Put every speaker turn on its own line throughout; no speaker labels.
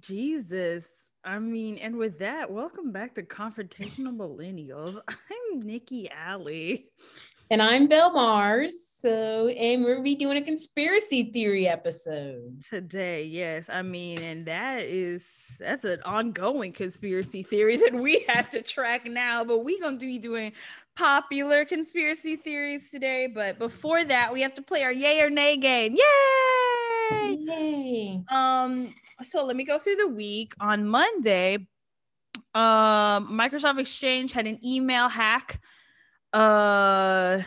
Jesus. I mean, and with that, welcome back to Confrontational Millennials. I'm Nikki Alley.
And I'm Belle Mars. So, and we'll be doing a conspiracy theory episode
today. Yes. I mean, and that is that's an ongoing conspiracy theory that we have to track now, but we're gonna be doing popular conspiracy theories today. But before that, we have to play our yay or nay game. Yay! Yay! Um, so let me go through the week. On Monday, um, Microsoft Exchange had an email hack uh,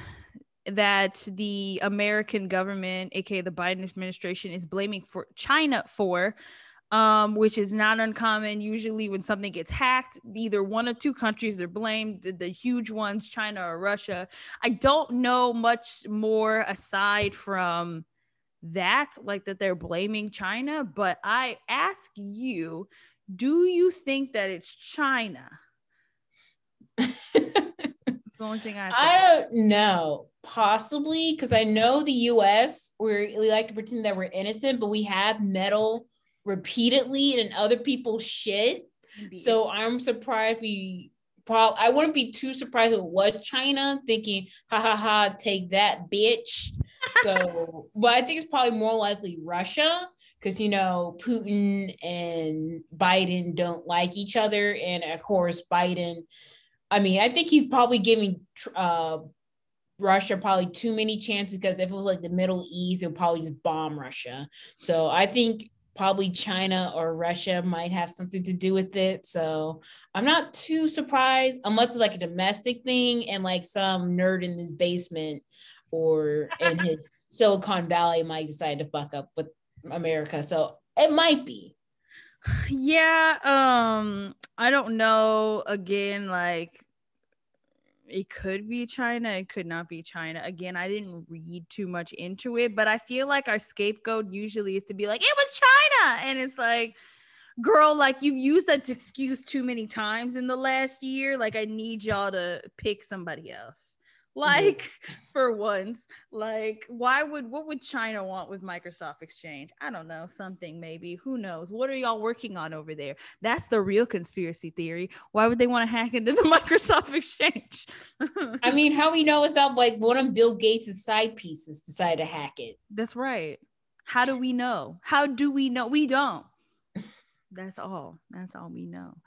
that the American government, aka the Biden administration, is blaming for China for, um, which is not uncommon. Usually, when something gets hacked, either one of two countries are blamed, the, the huge ones, China or Russia. I don't know much more aside from that, like that they're blaming China, but I ask you, do you think that it's China? It's the only thing I.
I don't know. Possibly because I know the U.S. we we like to pretend that we're innocent, but we have metal repeatedly in other people's shit. Indeed. So I'm surprised we. Probably, I wouldn't be too surprised with what China thinking, ha ha ha, take that, bitch. So, but I think it's probably more likely Russia because you know Putin and Biden don't like each other, and of course Biden I mean, I think he's probably giving uh, Russia probably too many chances because if it was like the Middle East, they'll probably just bomb Russia. So I think probably China or Russia might have something to do with it. So I'm not too surprised unless it's like a domestic thing and like some nerd in his basement or in his Silicon Valley might decide to fuck up with America. So it might be
yeah um i don't know again like it could be china it could not be china. Again i didn't read too much into it but i feel like our scapegoat usually is to be like it was china! And it's like girl like you've used that excuse too many times in the last year. Like i need y'all to pick somebody else like for once like why would what would china want with microsoft exchange? I don't know something maybe who knows? What are y'all working on over there? That's the real conspiracy theory. Why would they want to hack into the microsoft exchange?
I mean how we know is that like one of bill gates' side pieces decided to hack it.
That's right. How do we know? How do we know? We don't. That's all. That's all we know.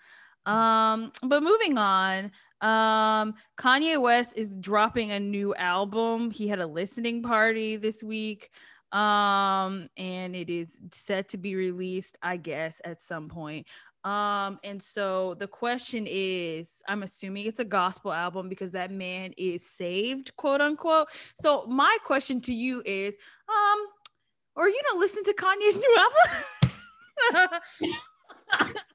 Um but moving on um, Kanye West is dropping a new album. He had a listening party this week. Um, and it is set to be released, I guess, at some point. Um, and so the question is, I'm assuming it's a gospel album because that man is saved, quote unquote. So my question to you is, um, are you gonna listen to Kanye's new
album?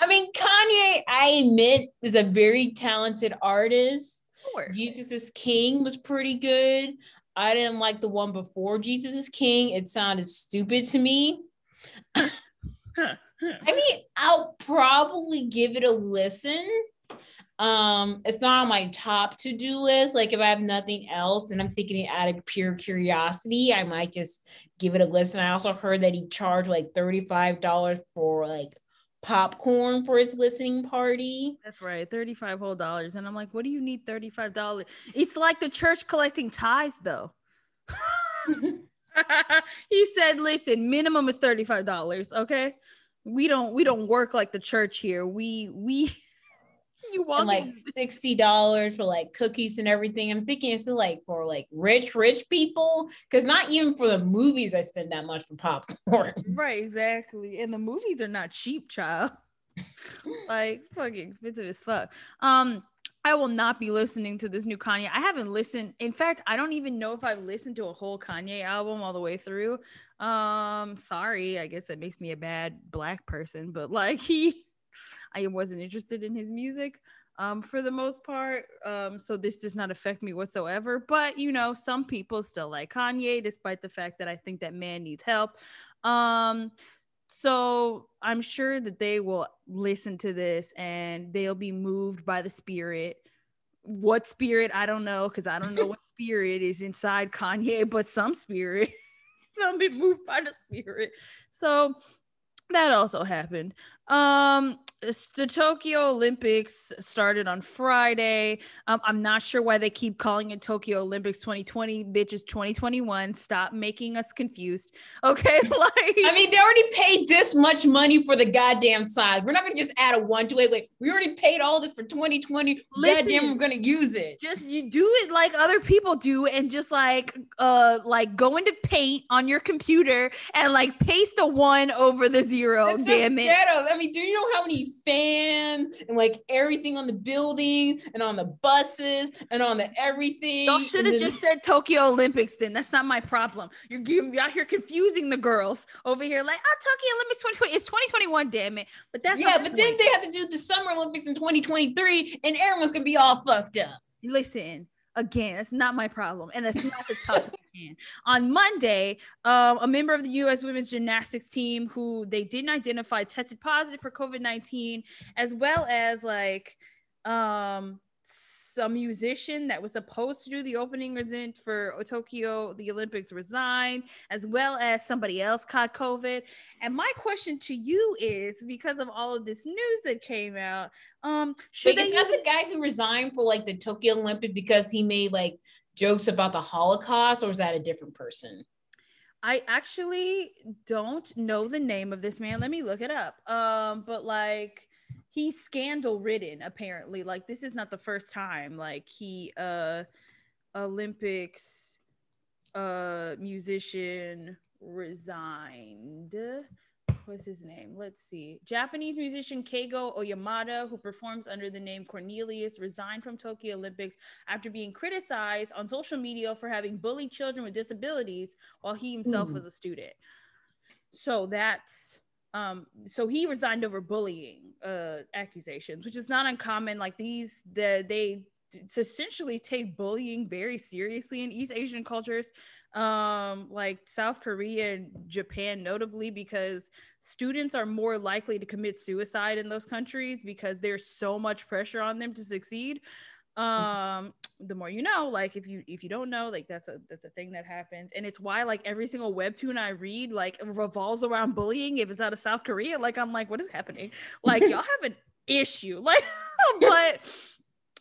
I mean, Kanye, I admit, is a very talented artist. Sure. Jesus is King was pretty good. I didn't like the one before Jesus is King. It sounded stupid to me. I mean, I'll probably give it a listen. Um, it's not on my top to-do list. Like if I have nothing else and I'm thinking out of pure curiosity, I might just give it a listen. I also heard that he charged like $35 for like popcorn for his listening party.
That's right, 35 whole dollars. And I'm like, what do you need $35? It's like the church collecting tithes, though. he said, listen, minimum is $35, okay? We don't we don't work like the church here. We we
you want like sixty dollars for like cookies and everything. I'm thinking it's like for like rich, rich people, because not even for the movies I spend that much for popcorn.
Right, exactly. And the movies are not cheap, child. like fucking expensive as fuck. Um, I will not be listening to this new Kanye. I haven't listened. In fact, I don't even know if I've listened to a whole Kanye album all the way through. Um, sorry, I guess that makes me a bad black person, but like he I wasn't interested in his music um, for the most part. Um, so this does not affect me whatsoever. But you know, some people still like Kanye, despite the fact that I think that man needs help. Um, so I'm sure that they will listen to this and they'll be moved by the spirit. What spirit? I don't know because I don't know what spirit is inside Kanye, but some spirit. they'll be moved by the spirit. So that also happened. Um, the Tokyo Olympics started on Friday. Um, I'm not sure why they keep calling it Tokyo Olympics 2020. Bitches 2021. Stop making us confused. Okay, like
I mean, they already paid this much money for the goddamn side. We're not gonna just add a one to it. Wait, we already paid all this for 2020. Listen, goddamn, we're gonna use it.
Just you do it like other people do, and just like uh like go into Paint on your computer and like paste a one over the zero. That's damn it.
Ghetto. I mean, do you know how many fans and like everything on the buildings and on the buses and on the everything.
Y'all should have just said Tokyo Olympics then. That's not my problem. You're, you're out here confusing the girls over here like, oh, Tokyo Olympics 2020. It's 2021, damn it. But that's
yeah, but then they have to do the Summer Olympics in 2023 and everyone's gonna be all fucked up.
Listen, again, that's not my problem. And that's not the topic On Monday, um, a member of the U.S. women's gymnastics team who they didn't identify tested positive for COVID 19, as well as like um, some musician that was supposed to do the opening event for Tokyo, the Olympics, resigned, as well as somebody else caught COVID. And my question to you is because of all of this news that came out, um,
should Wait, they that the guy who resigned for like the Tokyo Olympic because he made like jokes about the Holocaust, or is that a different person?
I actually don't know the name of this man. Let me look it up. Um, but like he's scandal ridden apparently. Like this is not the first time. Like he uh Olympics uh musician resigned what's his name? Let's see. Japanese musician Keigo Oyamada, who performs under the name Cornelius, resigned from Tokyo Olympics after being criticized on social media for having bullied children with disabilities while he himself mm. was a student. So that's um so he resigned over bullying uh accusations, which is not uncommon. Like these the they essentially take bullying very seriously in East Asian cultures um like South Korea and Japan notably because students are more likely to commit suicide in those countries because there's so much pressure on them to succeed um the more you know like if you if you don't know like that's a that's a thing that happens. And it's why like every single webtoon i read like revolves around bullying if it's out of south korea. Like i'm like what is happening? Like y'all have an issue. Like but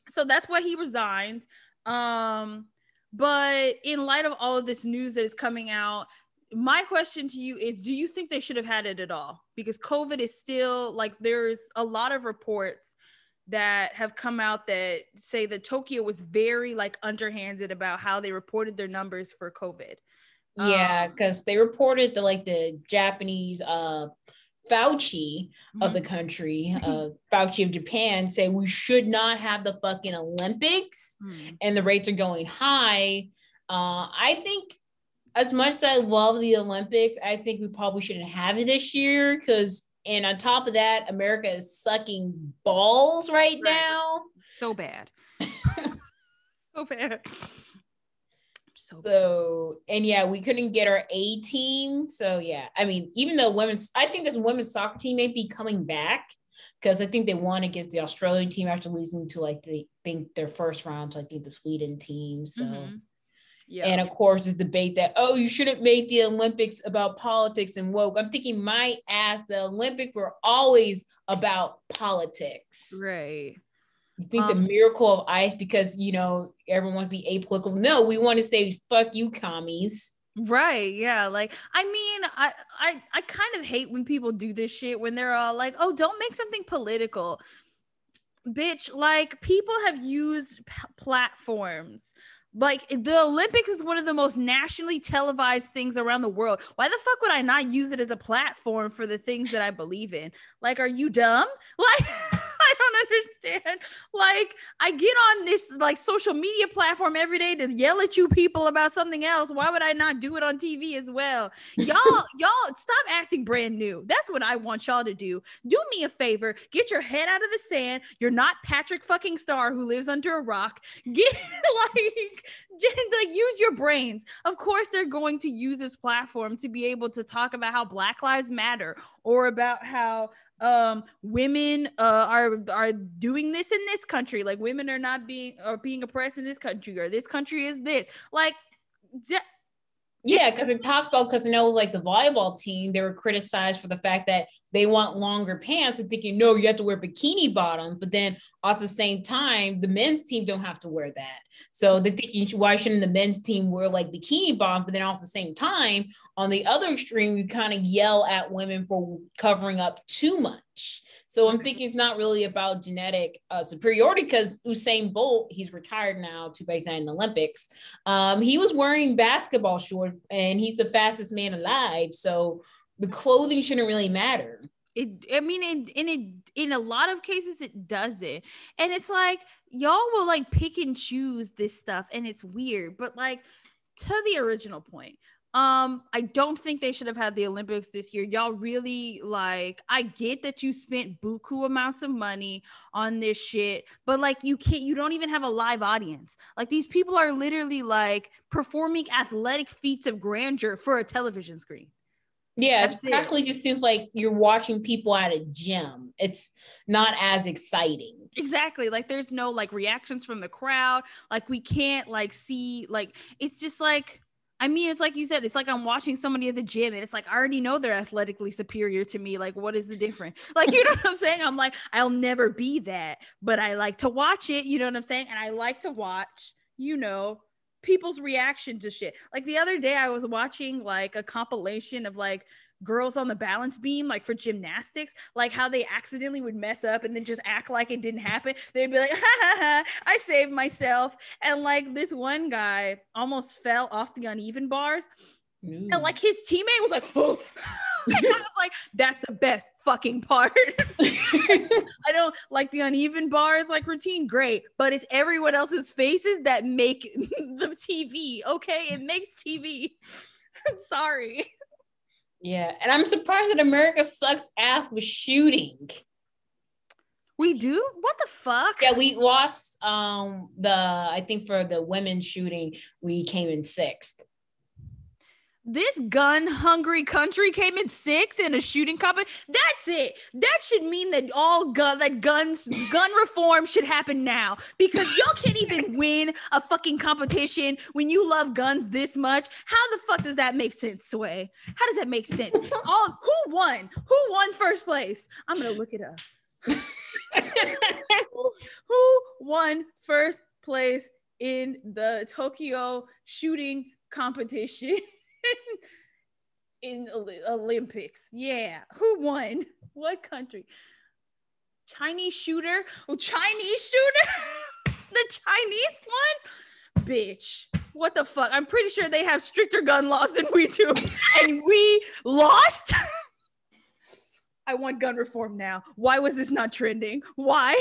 so that's why he resigned. Um but in light of all of this news that is coming out, my question to you is do you think they should have had it at all? Because COVID is still like there's a lot of reports that have come out that say that Tokyo was very like underhanded about how they reported their numbers for COVID.
Yeah, because um, they reported the like the Japanese uh Fauci mm-hmm. of the country, uh, Fauci of Japan, say we should not have the fucking Olympics, mm-hmm. and the rates are going high. Uh, I think, as much as I love the Olympics, I think we probably shouldn't have it this year because, and on top of that, America is sucking balls right, right. now.
So bad. so bad
so, so and yeah, we couldn't get our A team. So yeah, I mean, even though women's, I think this women's soccer team may be coming back because I think they won against the Australian team after losing to like the think their first round to I think the Sweden team. So. Mm-hmm. Yeah. And of course, this debate that, oh, you shouldn't make the Olympics about politics and woke. I'm thinking, my ass, the Olympics were always about politics.
Right.
You think um, the miracle of ice because you know everyone wants to be apolitical. No, we want to say fuck you, commies.
Right. Yeah. Like, I mean, I, I, I kind of hate when people do this shit when they're all like, oh, don't make something political. Bitch, like, people have used p- platforms. Like, the Olympics is one of the most nationally televised things around the world. Why the fuck would I not use it as a platform for the things that I believe in? Like, are you dumb? Like, I don't understand. Like, I get on this like social media platform every day to yell at you people about something else. Why would I not do it on TV as well? Y'all, y'all stop acting brand new. That's what I want y'all to do. Do me a favor, get your head out of the sand. You're not Patrick fucking Star who lives under a rock. Get like, just, like use your brains. Of course, they're going to use this platform to be able to talk about how Black Lives Matter or about how um women uh are are doing this in this country. Like women are not being are being oppressed in this country or this country is this. Like
Yeah, because it talked about because you know, like the volleyball team, they were criticized for the fact that they want longer pants and thinking, no, you have to wear bikini bottoms. But then at the same time, the men's team don't have to wear that. So mm-hmm. they're thinking, why shouldn't the men's team wear like bikini bottoms? But then at the same time, on the other extreme, you kind of yell at women for covering up too much. So I'm thinking it's not really about genetic uh, superiority because Usain Bolt, he's retired now, by nine Olympics. Um, he was wearing basketball shorts and he's the fastest man alive. So the clothing shouldn't really matter.
It, I mean, it, in it, in a lot of cases, it doesn't, and it's like y'all will like pick and choose this stuff, and it's weird. But like to the original point, um, I don't think they should have had the Olympics this year. Y'all really like, I get that you spent buku amounts of money on this shit, but like you can't, you don't even have a live audience. Like these people are literally like performing athletic feats of grandeur for a television screen.
Yeah, That's it practically it. just seems like you're watching people at a gym. It's not as exciting.
Exactly. Like there's no like reactions from the crowd. Like we can't like see like it's just like I mean, it's like you said, it's like I'm watching somebody at the gym and it's like I already know they're athletically superior to me. Like, what is the difference? Like, you know what I'm saying? I'm like, I'll never be that, but I like to watch it. You know what I'm saying? And I like to watch, you know, people's reaction to shit. Like the other day, I was watching like a compilation of like girls on the balance beam, like for gymnastics, like how they accidentally would mess up and then just act like it didn't happen. They'd be like, ha, ha, ha, I saved myself. And like this one guy almost fell off the uneven bars. Ooh. And like his teammate was like, oh. I was like, that's the best fucking part. I don't like the uneven bars like routine, great, but it's everyone else's faces that make the TV. Okay, it makes TV. I'm sorry.
Yeah, and I'm surprised that America sucks ass with shooting.
We do? What the fuck?
Yeah, we lost um the I think for the women's shooting, we came in sixth
this gun hungry country came in six in a shooting competition. That's it. That should mean that all gun that guns gun reform should happen now because y'all can't even win a fucking competition when you love guns this much. How the fuck does that make sense, Sway? How does that make sense? all who won? Who won first place? I'm gonna look it up. who won first place in the Tokyo shooting competition? in Olympics. Yeah. Who won? What country? Chinese shooter? Oh, Chinese shooter? the Chinese one? Bitch. What the fuck? I'm pretty sure they have stricter gun laws than we do. and we lost. I want gun reform now. Why was this not trending? Why?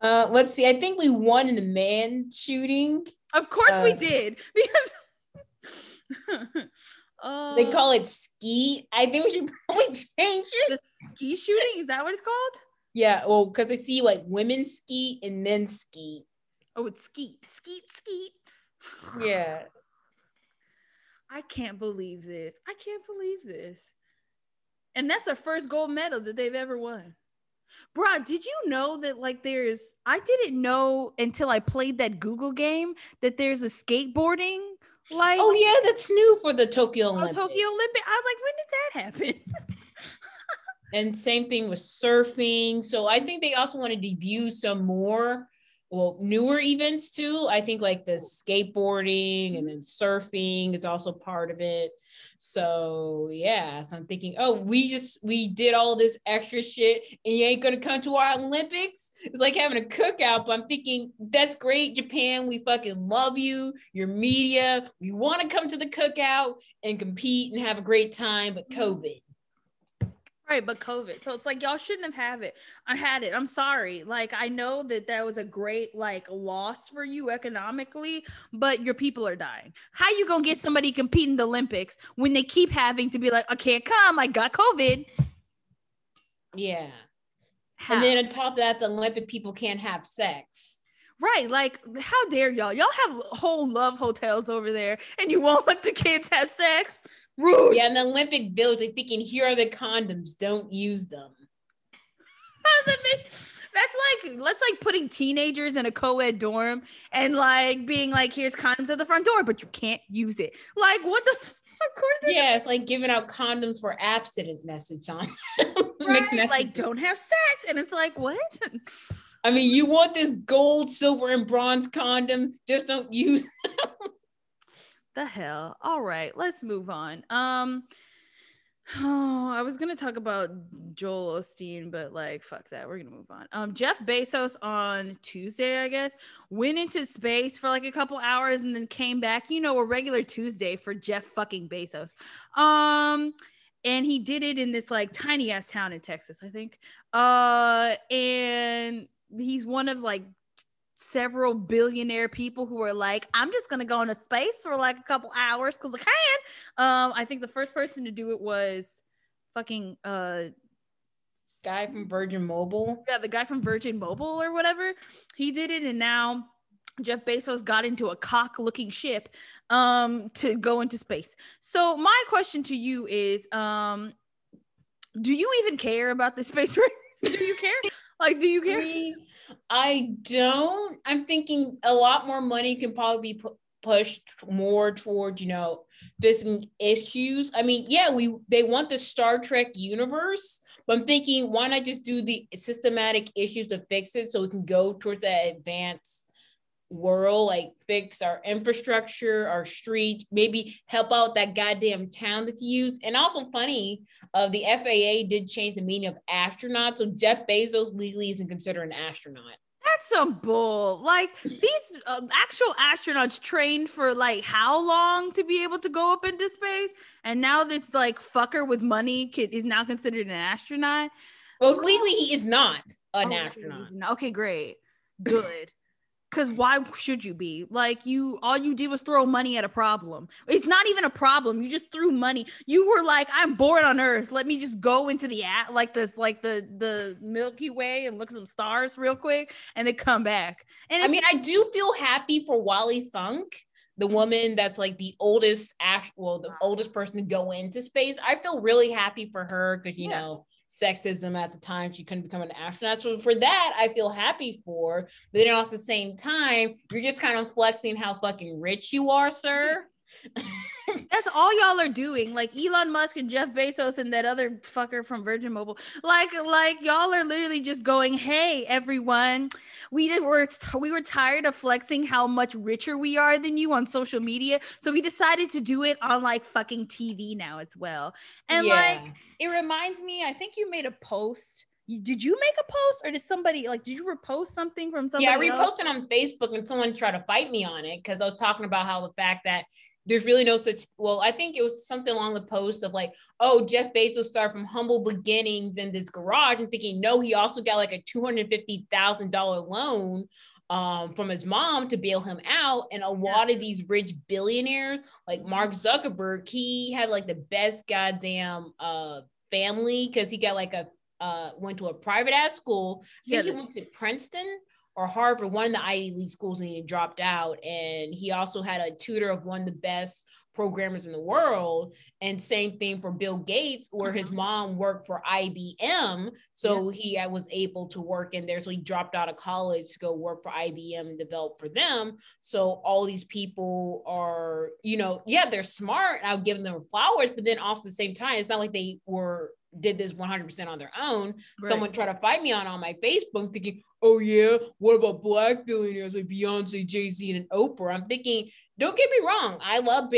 uh, let's see. I think we won in the man shooting.
Of course uh, we did because
uh, they call it ski. I think we should probably change it.
The ski shooting is that what it's called?
Yeah, well, because I see like women ski and men ski.
Oh, it's ski, ski, ski.
Yeah.
I can't believe this. I can't believe this. And that's our first gold medal that they've ever won. Bruh, did you know that like there's I didn't know until I played that Google game that there's a skateboarding like,
oh yeah, that's new for the Tokyo oh,
Olympics. Tokyo Olympic. I was like, when did that happen?
and same thing with surfing. So I think they also want to debut some more, well, newer events too. I think like the skateboarding and mm-hmm. then surfing is also part of it. So yeah, so I'm thinking, oh, we just we did all this extra shit, and you ain't gonna come to our Olympics. It's like having a cookout. But I'm thinking that's great, Japan. We fucking love you, your media. We want to come to the cookout and compete and have a great time, but mm-hmm.
COVID. But COVID. So it's like y'all shouldn't have had it. I had it. I'm sorry. Like I know that that was a great like loss for you economically, but your people are dying. How you gonna get somebody competing the Olympics when they keep having to be like, I can't come. I got COVID.
Yeah. How? And then on top of that, the Olympic people can't have sex.
Right. Like, how dare y'all? Y'all have whole love hotels over there and you won't let the kids have sex. Rude.
Yeah, in the Olympic Village, they're thinking, here are the condoms, don't use them.
That's like that's like putting teenagers in a co-ed dorm and like being like, here's condoms at the front door, but you can't use it. Like, what the f- of course
yeah, it's like giving out condoms for abstinent message on
right? like don't have sex. And it's like, what?
I mean, you want this gold, silver, and bronze condom, just don't use them.
the hell. All right, let's move on. Um Oh, I was gonna talk about Joel Osteen, but like, fuck that. We're gonna move on. Um, Jeff Bezos on Tuesday, I guess, went into space for like a couple hours and then came back. You know, a regular Tuesday for Jeff fucking Bezos. Um, and he did it in this like tiny ass town in Texas, I think. Uh, and he's one of like several billionaire people who are like, I'm just gonna go into space for like a couple hours because I can. Um, I think the first person to do it was fucking uh
guy from Virgin Mobile.
Yeah, the guy from Virgin Mobile or whatever. He did it, and now Jeff Bezos got into a cock looking ship um to go into space. So my question to you is um do you even care about the space race? do you care? Like do you care? I
don't. I'm thinking a lot more money can probably be pu- pushed more toward, you know, fixing issues. I mean, yeah, we they want the Star Trek universe, but I'm thinking why not just do the systematic issues to fix it so we can go towards that advanced world, like fix our infrastructure, our streets, maybe help out that goddamn town that you use. And also funny, uh, the FAA did change the meaning of astronaut. So Jeff Bezos legally isn't considered an astronaut.
That's some bull. Like these uh, actual astronauts trained for like how long to be able to go up into space, and now this like fucker with money is now considered an astronaut.
Well, legally he is not an oh, astronaut.
Not. Okay, great, good because why should you be? Like you all you did was throw money at a problem. It's not even a problem you just threw money. You were like i'm bored on earth. Let me just go into the at like this like the the milky way and look at some stars real quick and then come back. And
i mean i do feel happy for wally funk the woman that's like the oldest actual well the oldest person to go into space. I feel really happy for her because you yeah. know sexism at the time she couldn't become an astronaut. So for that, I feel happy for. But then at the same time, you're just kind of flexing how fucking rich you are, sir.
That's all y'all are doing. Like Elon Musk and Jeff Bezos and that other fucker from Virgin Mobile. Like, like y'all are literally just going, "Hey, everyone, we did were we were tired of flexing how much richer we are than you on social media, so we decided to do it on like fucking TV now as well." And yeah. like, it reminds me. I think you made a post did you make a post or did somebody like did you repost something from somebody?
Yeah, I reposted else? on Facebook and someone tried to fight me on it because I was talking about how the fact that there's really no such well i think it was something along the post of like oh jeff bezos started from humble beginnings in this garage and thinking no he also got like a $250000 loan um, from his mom to bail him out. And a lot of these rich billionaires like mark zuckerberg he had like the best goddamn uh, family because he got like a uh, went to a private ass school. I think yeah. he went to princeton or Harvard, one of the Ivy League schools, and he dropped out. And he also had a tutor of one of the best programmers in the world. And same thing for Bill Gates, where his mm-hmm. mom worked for IBM. So yeah. he was able to work in there. So he dropped out of college to go work for IBM and develop for them. So all these people are, you know, yeah, they're smart. I'll give them flowers, but then also at the same time, it's not like they were did this 100% on their own. Right. Someone tried to fight me on on my Facebook thinking, oh yeah, what about black billionaires like Beyonce, Jay-Z, and Oprah? I'm thinking, don't get me wrong. I love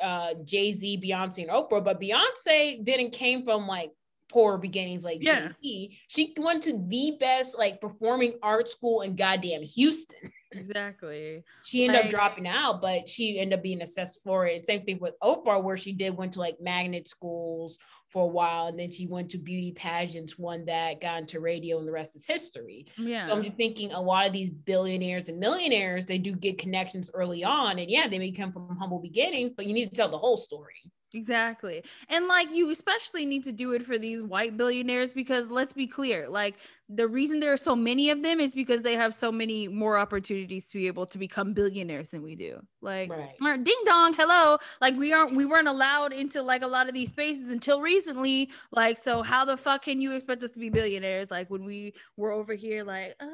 uh, Jay-Z, Beyonce, and Oprah, but Beyonce didn't came from like poor beginnings like yeah. Jay-Z. She went to the best like performing art school in goddamn Houston.
Exactly.
she ended like, up dropping out, but she ended up being assessed for it. Same thing with Oprah, where she did went to like magnet schools for a while and then she went to beauty pageants won that got into radio and the rest is history. Yeah so i'm just thinking a lot of these billionaires and millionaires they do get connections early on and yeah they may come from humble beginnings but you need to tell the whole story
Exactly. And like you especially need to do it for these white billionaires because let's be clear, like the reason there are so many of them is because they have so many more opportunities to be able to become billionaires than we do. Like right. ding dong, hello. Like we aren't we weren't allowed into like a lot of these spaces until recently. Like so how the fuck can you expect us to be billionaires like when we were over here like uh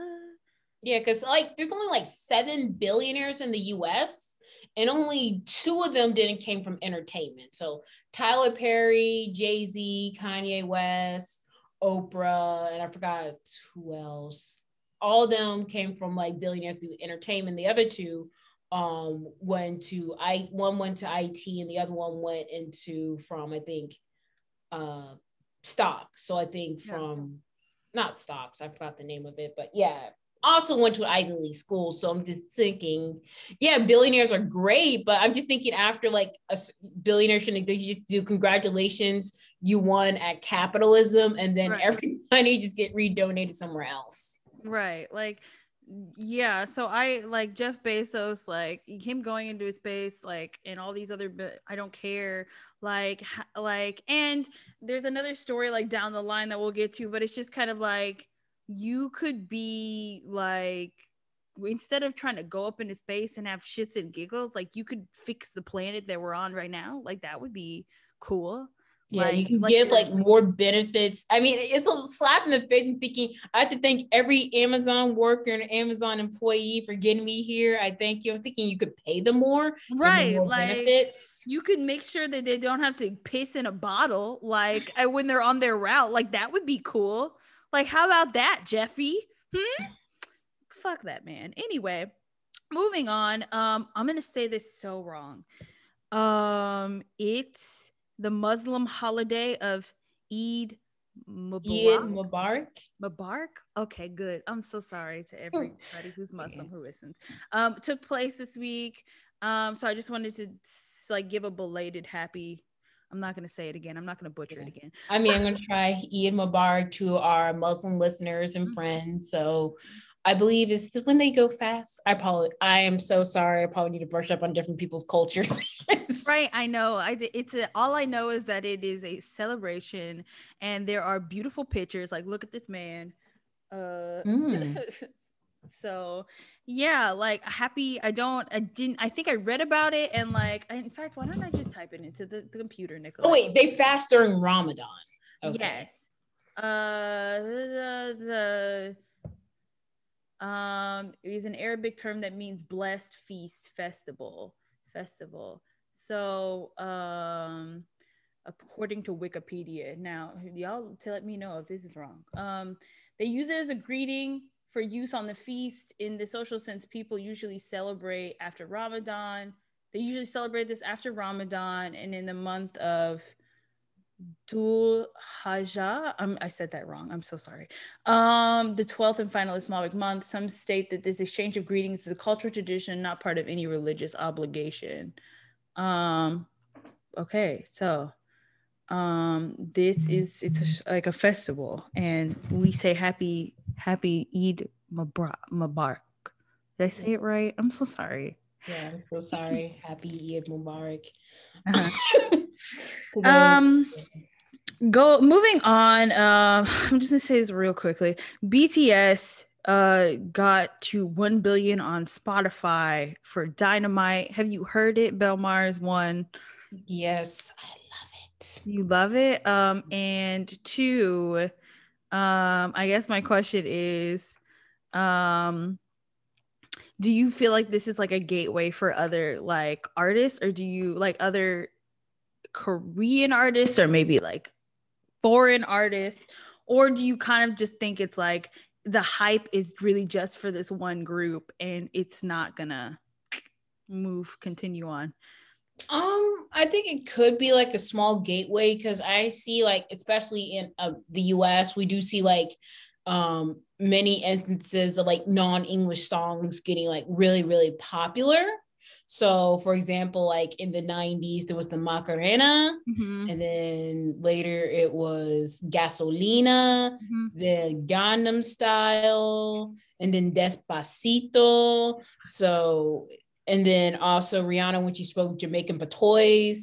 yeah, because like there's only like seven billionaires in the US and only two of them didn't came from entertainment. So Tyler Perry, Jay Z, Kanye West, Oprah, and I forgot who else. All of them came from like billionaires through entertainment. The other two um went to I one went to IT and the other one went into from I think uh stock. So I think from yeah. not stocks, I forgot the name of it, but yeah, also went to an Ivy League school. So I'm just thinking, yeah, billionaires are great, but I'm just thinking after like a billionaire shouldn't you just do congratulations, you won at capitalism, and then right. every money just get redonated somewhere else.
Right. Like, yeah. So I like Jeff Bezos, like him going into space, like, and all these other, I don't care. Like, like, and there's another story like down the line that we'll get to, but it's just kind of like, you could be like instead of trying to go up into space and have shits and giggles, like you could fix the planet that we're on right now. Like that would be cool.
Yeah, like, you can like give like more benefits. I mean, it's a slap in the face and thinking I have to thank every Amazon worker and Amazon employee for getting me here. I thank you. I'm thinking you could pay them more.
Right. More like benefits. you could make sure that they don't have to piss in a bottle like uh, when they're on their route. Like that would be cool. Like, how about that, Jeffy? Hmm? Fuck that man. Anyway, moving on. Um, I'm gonna say this so wrong. Um, it's the Muslim holiday of Eid
Mubarak. Eid Mubarak.
Mubarak. Okay, good. I'm so sorry to everybody who's Muslim who listens. Um, took place this week. Um, so I just wanted to like give a belated happy I'm not going to say it again. I'm not going to butcher it again.
I mean, I'm going to try Eid Mubarak to our Muslim listeners and mm-hmm. friends. So I believe it's when they go fast. I probably, I am so sorry. I probably need to brush up on different people's cultures.
right. I know. I it's a, all I know is that it is a celebration and there are beautiful pictures. Like, look at this man. Uh, mm. so yeah like happy i don't i didn't i think i read about it and like in fact why don't i just type it into the, the computer Nicola?
oh wait they fast during ramadan.
Okay. yes. Uh the, the um is an arabic term that means blessed feast festival festival. So um according to wikipedia now y'all to let me know if this is wrong. Um they use it as a greeting for use on the feast in the social sense people usually celebrate after ramadan they usually celebrate this after ramadan and in the month of Dhul Hajjah. Um, I said that wrong. I'm so sorry. Um, the 12th and final Islamic month. Some state that this exchange of greetings is a cultural tradition, not part of any religious obligation. Um, okay, so um, this is it's a, like a festival, and we say happy Happy Eid Mubarak. Did I say it right? I'm so sorry.
Yeah, I'm so sorry. Happy Eid Mubarak.
Uh-huh. um, go moving on. Uh, I'm just gonna say this real quickly. BTS uh got to 1 billion on Spotify for Dynamite. Have you heard it? Belle Mars one.
Yes, I love it.
You love it. Um, and two, um, I guess my question is, um, do you feel like this is like a gateway for other like artists, or do you like other Korean artists, or maybe like foreign artists, or do you kind of just think it's like the hype is really just for this one group and it's not gonna move continue on?
Um, I think it could be like a small gateway because I see like, especially in uh, the U.S., we do see like um many instances of like non-English songs getting like really really popular. So, for example, like in the 90s, there was the Macarena, mm-hmm. and then later it was Gasolina, mm-hmm. the Gangnam Style, and then Despacito. So and then also Rihanna when she spoke Jamaican Patois.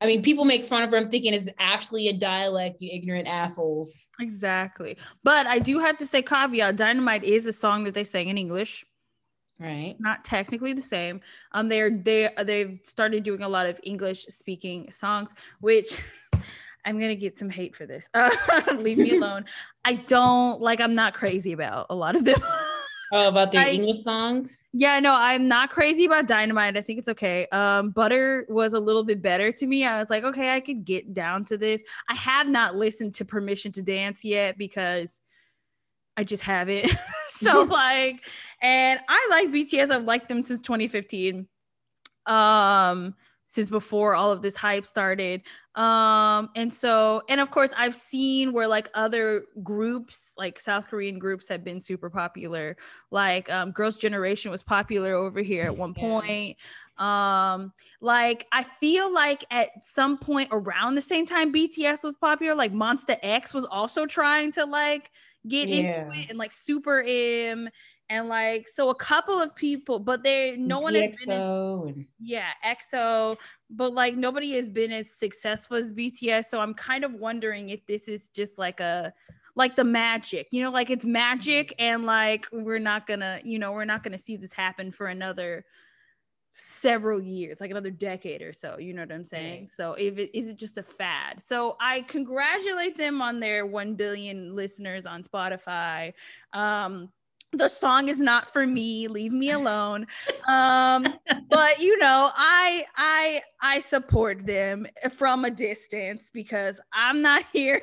I mean, people make fun of her. I'm thinking it's actually a dialect, you ignorant assholes.
Exactly. But I do have to say, caveat Dynamite is a song that they sang in English.
Right.
It's not technically the same. Um, they're they they've started doing a lot of English speaking songs, which I'm gonna get some hate for this. Uh, leave me alone. I don't like. I'm not crazy about a lot of them.
Oh, about the I, English songs?
Yeah, no, I'm not crazy about Dynamite. I think it's okay. Um, Butter was a little bit better to me. I was like, okay, I could get down to this. I have not listened to Permission to Dance yet because I just haven't. so like, and I like BTS. I've liked them since 2015. Um, since before all of this hype started. Um, and so, and of course, I've seen where like other groups, like South Korean groups, have been super popular. Like um, Girls' Generation was popular over here at one point. Um, like I feel like at some point around the same time BTS was popular, like Monsta X was also trying to like get yeah. into it, and like Super M and like so a couple of people but they no one has been as, yeah exo but like nobody has been as successful as bts so i'm kind of wondering if this is just like a like the magic you know like it's magic and like we're not gonna you know we're not gonna see this happen for another several years like another decade or so you know what i'm saying right. so if it is it just a fad so i congratulate them on their 1 billion listeners on spotify um the song is not for me leave me alone um but you know i i i support them from a distance because i'm not here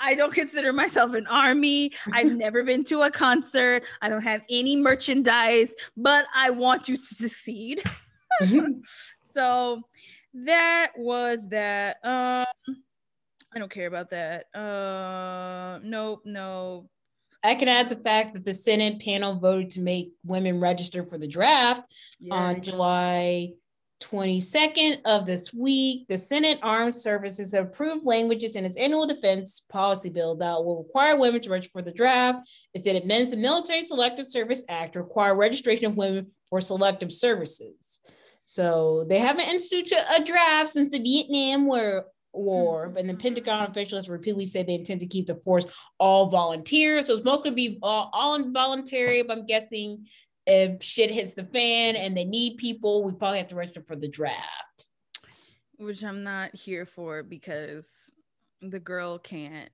I don't consider myself an army. I've never been to a concert. I don't have any merchandise, but I want you to succeed. so that was that. Um I don't care about that. Uh nope, no.
I can add the fact that the Senate panel voted to make women register for the draft yeah. on July 22nd of this week. The Senate Armed Services approved languages in its annual defense policy bill that will require women to register for the draft. It said it amends the Military Selective Service Act to require registration of women for selective services. So they haven't instituted a draft since the Vietnam War war, mm-hmm. and the Pentagon officials repeatedly said they intend to keep the force all volunteers. So it's most going to be all, all involuntary, but I'm guessing if shit hits the fan and they need people, we probably have to register for the draft.
Which I'm not here for because the girl can't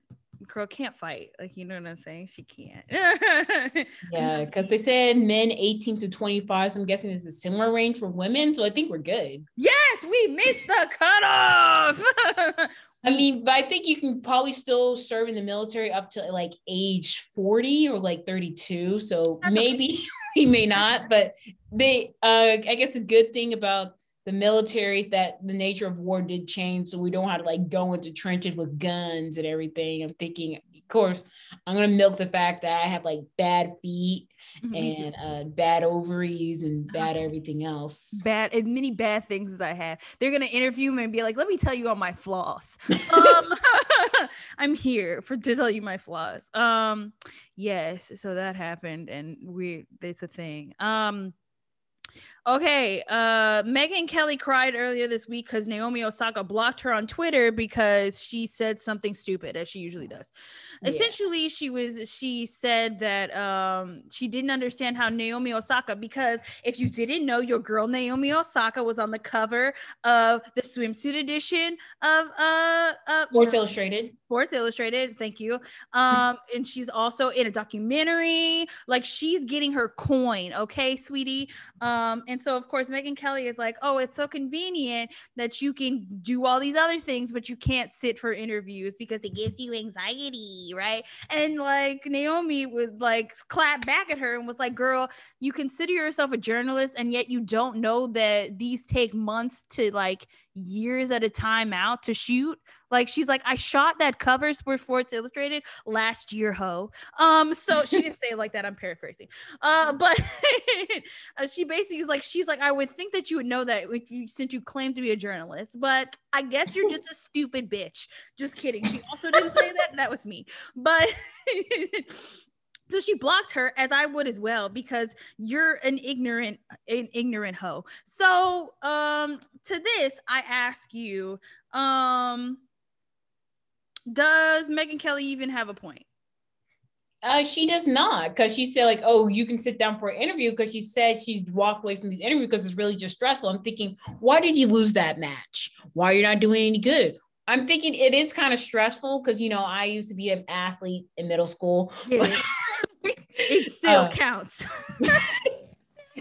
girl can't fight. Like, you know what I'm saying? She can't.
yeah, because they said men 18 to 25. So I'm guessing it's a similar range for women. So I think we're good.
Yes, we missed the cutoff.
I mean, but I think you can probably still serve in the military up to like age 40 or like 32. So That's maybe okay. we may not, but they uh I guess a good thing about the military that the nature of war did change so we don't have to like go into trenches with guns and everything. I'm thinking of course i'm gonna milk the fact that i have like bad feet mm-hmm. and uh, bad ovaries and uh-huh. bad everything else.
Bad as many bad things as i have. They're gonna interview me and be like let me tell you all my flaws. Um i'm here for to tell you my flaws. Um yes so that happened and we it's a thing. Um Okay, uh, Megyn Kelly cried earlier this week because Naomi Osaka blocked her on Twitter because she said something stupid, as she usually does. Yeah. Essentially, she was she said that um, she didn't understand how Naomi Osaka because if you didn't know, your girl Naomi Osaka was on the cover of the swimsuit edition of uh, uh
Sports Illustrated.
Sports Illustrated, thank you. Um, and she's also in a documentary. Like she's getting her coin, okay, sweetie. Um, and so, of course, Megyn Kelly is like, oh, it's so convenient that you can do all these other things, but you can't sit for interviews because it gives you anxiety, right? And like Naomi would like clap back at her and was like, girl, you consider yourself a journalist, and yet you don't know that these take months to like years at a time out to shoot. Like she's like, I shot that cover for Sports Illustrated last year, ho. Um, so she didn't say it like that. I'm paraphrasing. Uh, but uh, she basically is like, she's like, I would think that you would know that if you since you claim to be a journalist, but I guess you're just a stupid bitch. Just kidding. She also didn't say that. That was me. But So she blocked her, as I would as well, because you're an ignorant, an ignorant hoe. So, um, to this, I ask you, um, does Megyn Kelly even have a point?
Uh, she does not, because she said like, "Oh, you can sit down for an interview." Because she said she'd walk away from the interview because it's really just stressful. I'm thinking, why did you lose that match? Why are you not doing any good? I'm thinking it is kind of stressful because you know I used to be an athlete in middle school.
It, it still uh, counts.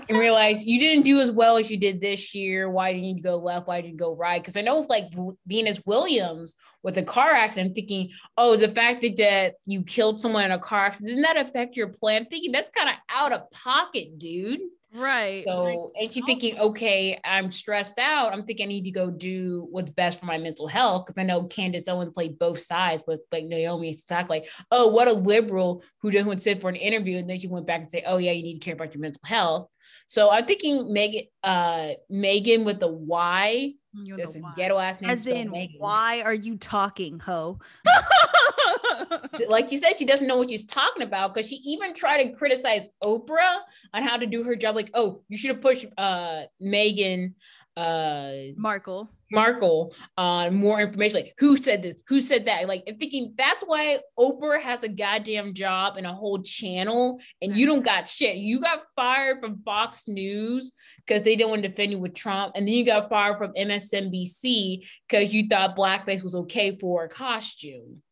and realize you didn't do as well as you did this year. Why didn't you go left? Why didn't you go right? Because I know, like Venus Williams with a car accident, thinking, oh, the fact that, that you killed someone in a car accident, didn't that affect your plan? Thinking that's kind of out of pocket, dude.
Right.
So, and she's thinking, okay, I'm stressed out. I'm thinking I need to go do what's best for my mental health. Cause I know Candace Owen played both sides with like Naomi to talk like, oh, what a liberal who doesn't sit for an interview. And then she went back and say, oh, yeah, you need to care about your mental health. So I'm thinking Megan, uh, Megan with the Y.
That's a ghetto ass name. As in, Megan. why are you talking, ho?
like you said, she doesn't know what she's talking about because she even tried to criticize Oprah on how to do her job. Like, oh, you should have pushed uh Meghan uh
Markle
Markle on more information. Like who said this? Who said that? Like I'm thinking that's why Oprah has a goddamn job and a whole channel, and you don't got shit. You got fired from Fox News because they didn't want to defend you with Trump, and then you got fired from MSNBC because you thought blackface was okay for a costume.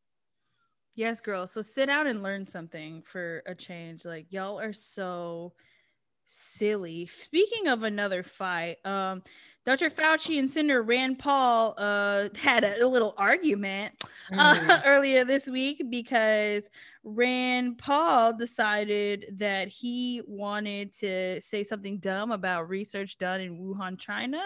Yes, girl. So sit down and learn something for a change. Like y'all are so silly. Speaking of another fight, um, Dr. Fauci and Senator Rand Paul uh, had a, a little argument uh, mm. earlier this week because Rand Paul decided that he wanted to say something dumb about research done in Wuhan, China.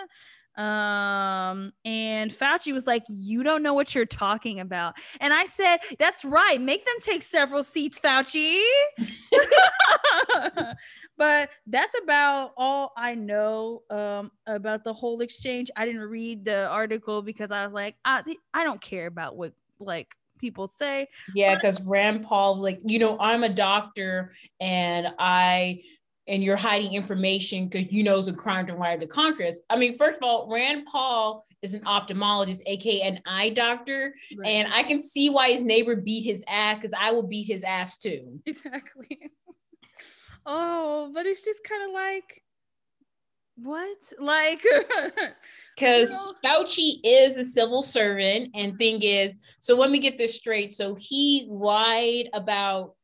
Um, and Fauci was like, You don't know what you're talking about. And I said, That's right. Make them take several seats, Fauci. but that's about all I know um, about the whole exchange. I didn't read the article because I was like, I, I don't care about what like people say.
Yeah, because Rand Paul, like, you know, I'm a doctor and I and you're hiding information because you know it's a crime to wire the Congress. I mean, first of all, Rand Paul is an ophthalmologist, aka an eye doctor, right. and I can see why his neighbor beat his ass because I will beat his ass too.
Exactly. oh, but it's just kind of like what? Like
because? Fauci is a civil servant, and thing is, so let me get this straight. So he lied about,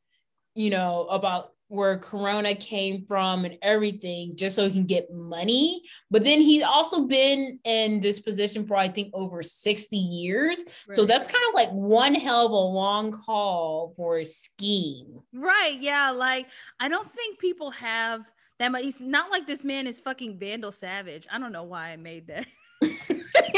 you know, about where corona came from and everything just so he can get money but then he's also been in this position for i think over 60 years right. so that's kind of like one hell of a long call for a scheme
right yeah like i don't think people have that much it's not like this man is fucking vandal savage i don't know why i made that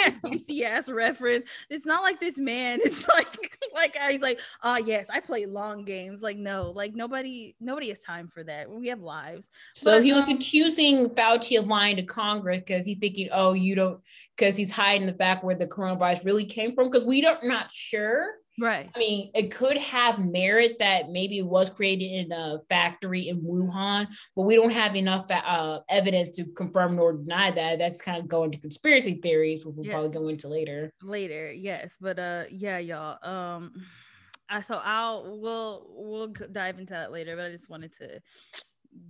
DC ass reference. It's not like this man is like like he's like, oh yes, I play long games. Like, no, like nobody nobody has time for that. We have lives.
So but, he was um, accusing Fauci of lying to Congress because he's thinking, oh, you don't because he's hiding the fact where the coronavirus really came from, because we don't not sure
Right.
I mean, it could have merit that maybe it was created in a factory in Wuhan, but we don't have enough uh, evidence to confirm nor deny that. That's kind of going to conspiracy theories, which we'll yes. probably go into later.
Later, yes, but uh, yeah, y'all. Um, I so I'll we'll we'll dive into that later, but I just wanted to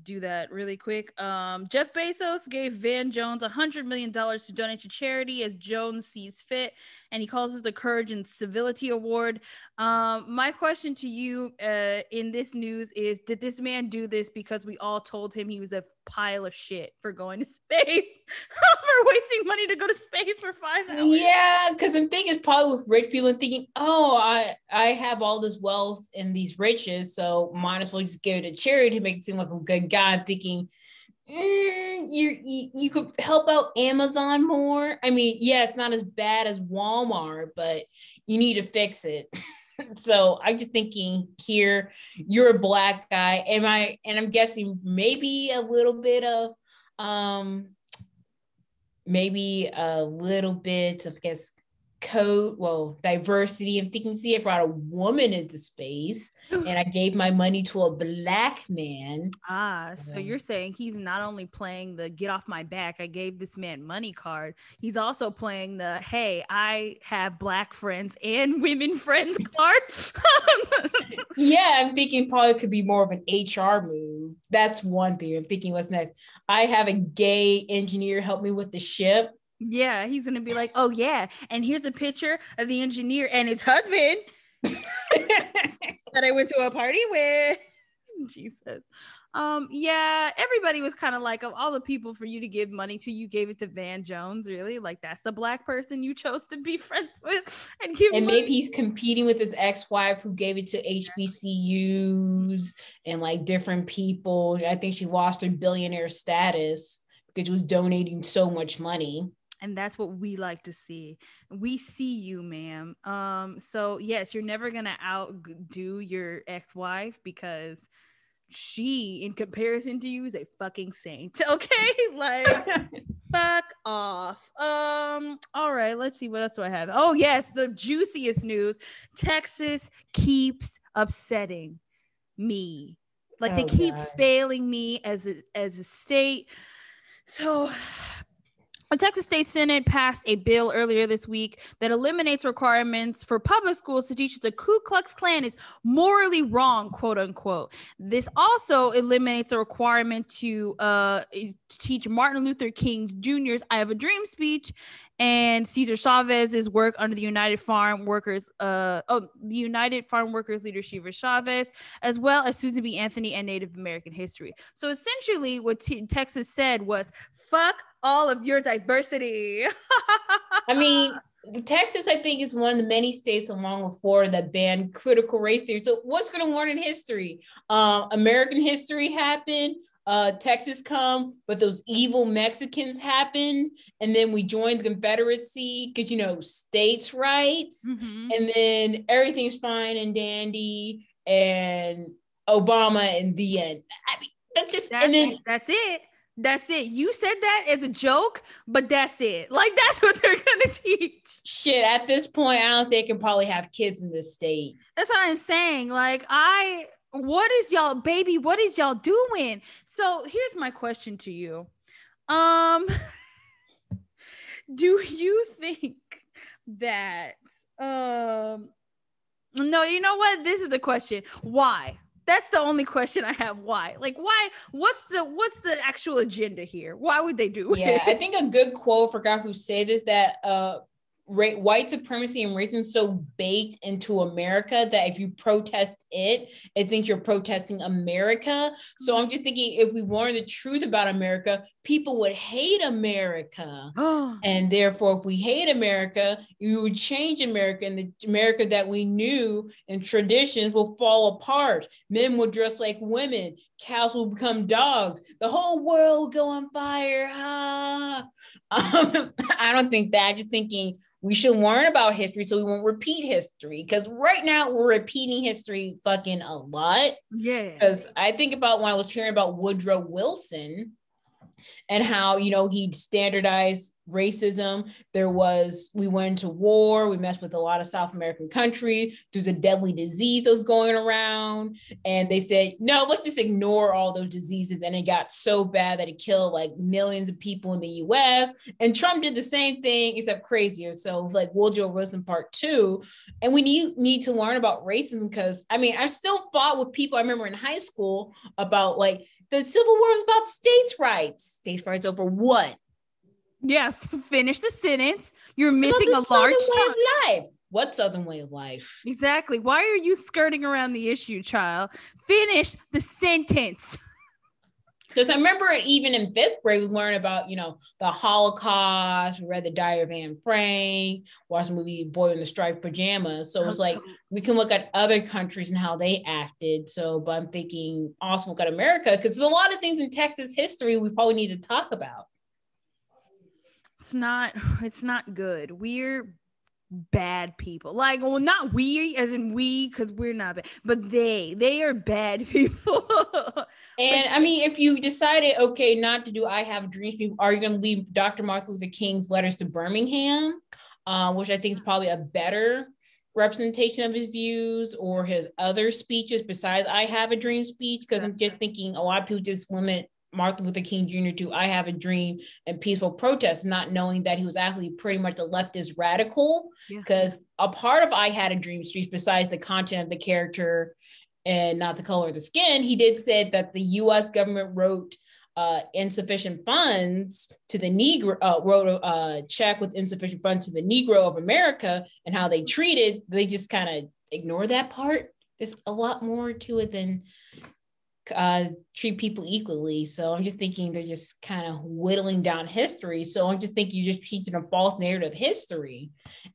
do that really quick. Um, Jeff Bezos gave Van Jones a hundred million dollars to donate to charity as Jones sees fit, and he calls it the Courage and Civility Award. Um, my question to you uh, in this news is: Did this man do this because we all told him he was a pile of shit for going to space, for wasting money to go to space for five hours?
Yeah, because the thing is probably with rich people and thinking, oh, I I have all this wealth and these riches, so might as well just give it to charity to make it seem like a good guy. Thinking. Mm, you, you could help out Amazon more. I mean, yeah, it's not as bad as Walmart, but you need to fix it. so I'm just thinking here, you're a black guy. Am I? And I'm guessing maybe a little bit of, um, maybe a little bit of guess code, well, diversity. I'm thinking, see, I brought a woman into space and I gave my money to a black man.
Ah, so you're saying he's not only playing the get off my back, I gave this man money card. He's also playing the hey, I have black friends and women friends card.
yeah, I'm thinking probably could be more of an HR move. That's one thing. I'm thinking what's next. I have a gay engineer help me with the ship
yeah, he's gonna be like, oh yeah, and here's a picture of the engineer and his husband that I went to a party with. Jesus. Um, yeah, everybody was kind of like of all the people for you to give money to, you gave it to Van Jones, really? Like that's the black person you chose to be friends with and give
And money? maybe he's competing with his ex-wife who gave it to HBCUs and like different people. I think she lost her billionaire status because she was donating so much money
and that's what we like to see. We see you ma'am. Um so yes you're never gonna outdo your ex-wife because she in comparison to you is a fucking saint okay? Like fuck off. Um all right let's see what else do i have? Oh yes the juiciest news. Texas keeps upsetting me. Like oh, they keep God. failing me as a as a state. So the Texas State Senate passed a bill earlier this week that eliminates requirements for public schools to teach the Ku Klux Klan is morally wrong, quote unquote. This also eliminates the requirement to uh, teach Martin Luther King Jr.'s I Have a Dream speech and Cesar Chavez's work under the United Farm Workers, uh, oh, the United Farm Workers leader Shiva Chavez, as well as Susan B. Anthony and Native American history. So essentially, what T- Texas said was, "Fuck all of your diversity."
I mean, Texas, I think, is one of the many states, along with Florida, that banned critical race theory. So, what's going to learn in history? Uh, American history happened uh, Texas come, but those evil Mexicans happened, and then we joined the Confederacy because you know states' rights, mm-hmm. and then everything's fine and dandy, and Obama in the end. I mean, that's just
that's,
and then
that's it. That's it. You said that as a joke, but that's it. Like that's what they're gonna teach.
Shit, at this point, I don't think they can probably have kids in this state.
That's what I'm saying. Like I what is y'all baby what is y'all doing? So here's my question to you. Um do you think that um no you know what? This is the question. Why? That's the only question i have. Why? Like why what's the what's the actual agenda here? Why would they do
yeah, it? Yeah i think a good quote forgot who said this that uh ra- white supremacy and racism so baked into America that if you protest it, it thinks you're protesting America. So I'm just thinking if we learn the truth about America, people would hate America. and therefore, if we hate America, you would change America and the America that we knew and traditions will fall apart. Men will dress like women, cows will become dogs, the whole world will go on fire. Ah. Um, I don't think that. I'm just thinking we should learn about history so we won't repeat history. Because right now we're repeating history fucking a lot.
Yeah.
Because I think about when I was hearing about Woodrow Wilson and how you know he standardized racism. There was we went into war we messed with a lot of south american countries there's a deadly disease that was going around. And they said no let's just ignore all those diseases. And it got so bad that it killed like millions of people in the us and trump did the same thing except crazier. So like woodrow wilson part two. And we need need to learn about racism because i mean i still fought with people i remember in high school about like the Civil War was about states' rights. States' rights over what?
Yeah, finish the sentence. You're missing a large
way of life. What Southern way of life?
Exactly. Why are you skirting around the issue, child? Finish the sentence.
Because I remember even in fifth grade, we learned about, you know, the Holocaust, we read the Diary of Anne Frank, watched the movie Boy in the Striped Pajamas. So it was like we can look at other countries and how they acted. So, but I'm thinking also look at America because there's a lot of things in Texas history we probably need to talk about.
It's not, it's not good. We're bad people. Like, well, not we as in we, because we're not bad, but they, they are bad people.
and I mean, if you decided, okay, not to do I Have a Dreams, are you going to leave Dr. Martin Luther King's letters to Birmingham? uh, which I think is probably a better representation of his views or his other speeches besides I Have a Dream speech. Because I'm just thinking a lot of people just limit Martin Luther King Jr. to I Have a Dream and peaceful protest, not knowing that he was actually pretty much a leftist radical. Because yeah. a part of I Had a Dream speech, besides the content of the character and not the color of the skin, he did say that the US government wrote uh, insufficient funds to the Negro, uh, wrote a uh, check with insufficient funds to the Negro of America and how they treated, they just kind of ignore that part. There's a lot more to it than uh, treat people equally. So I'm just thinking they're just kind of whittling down history. So I'm just thinking you're just teaching a false narrative history.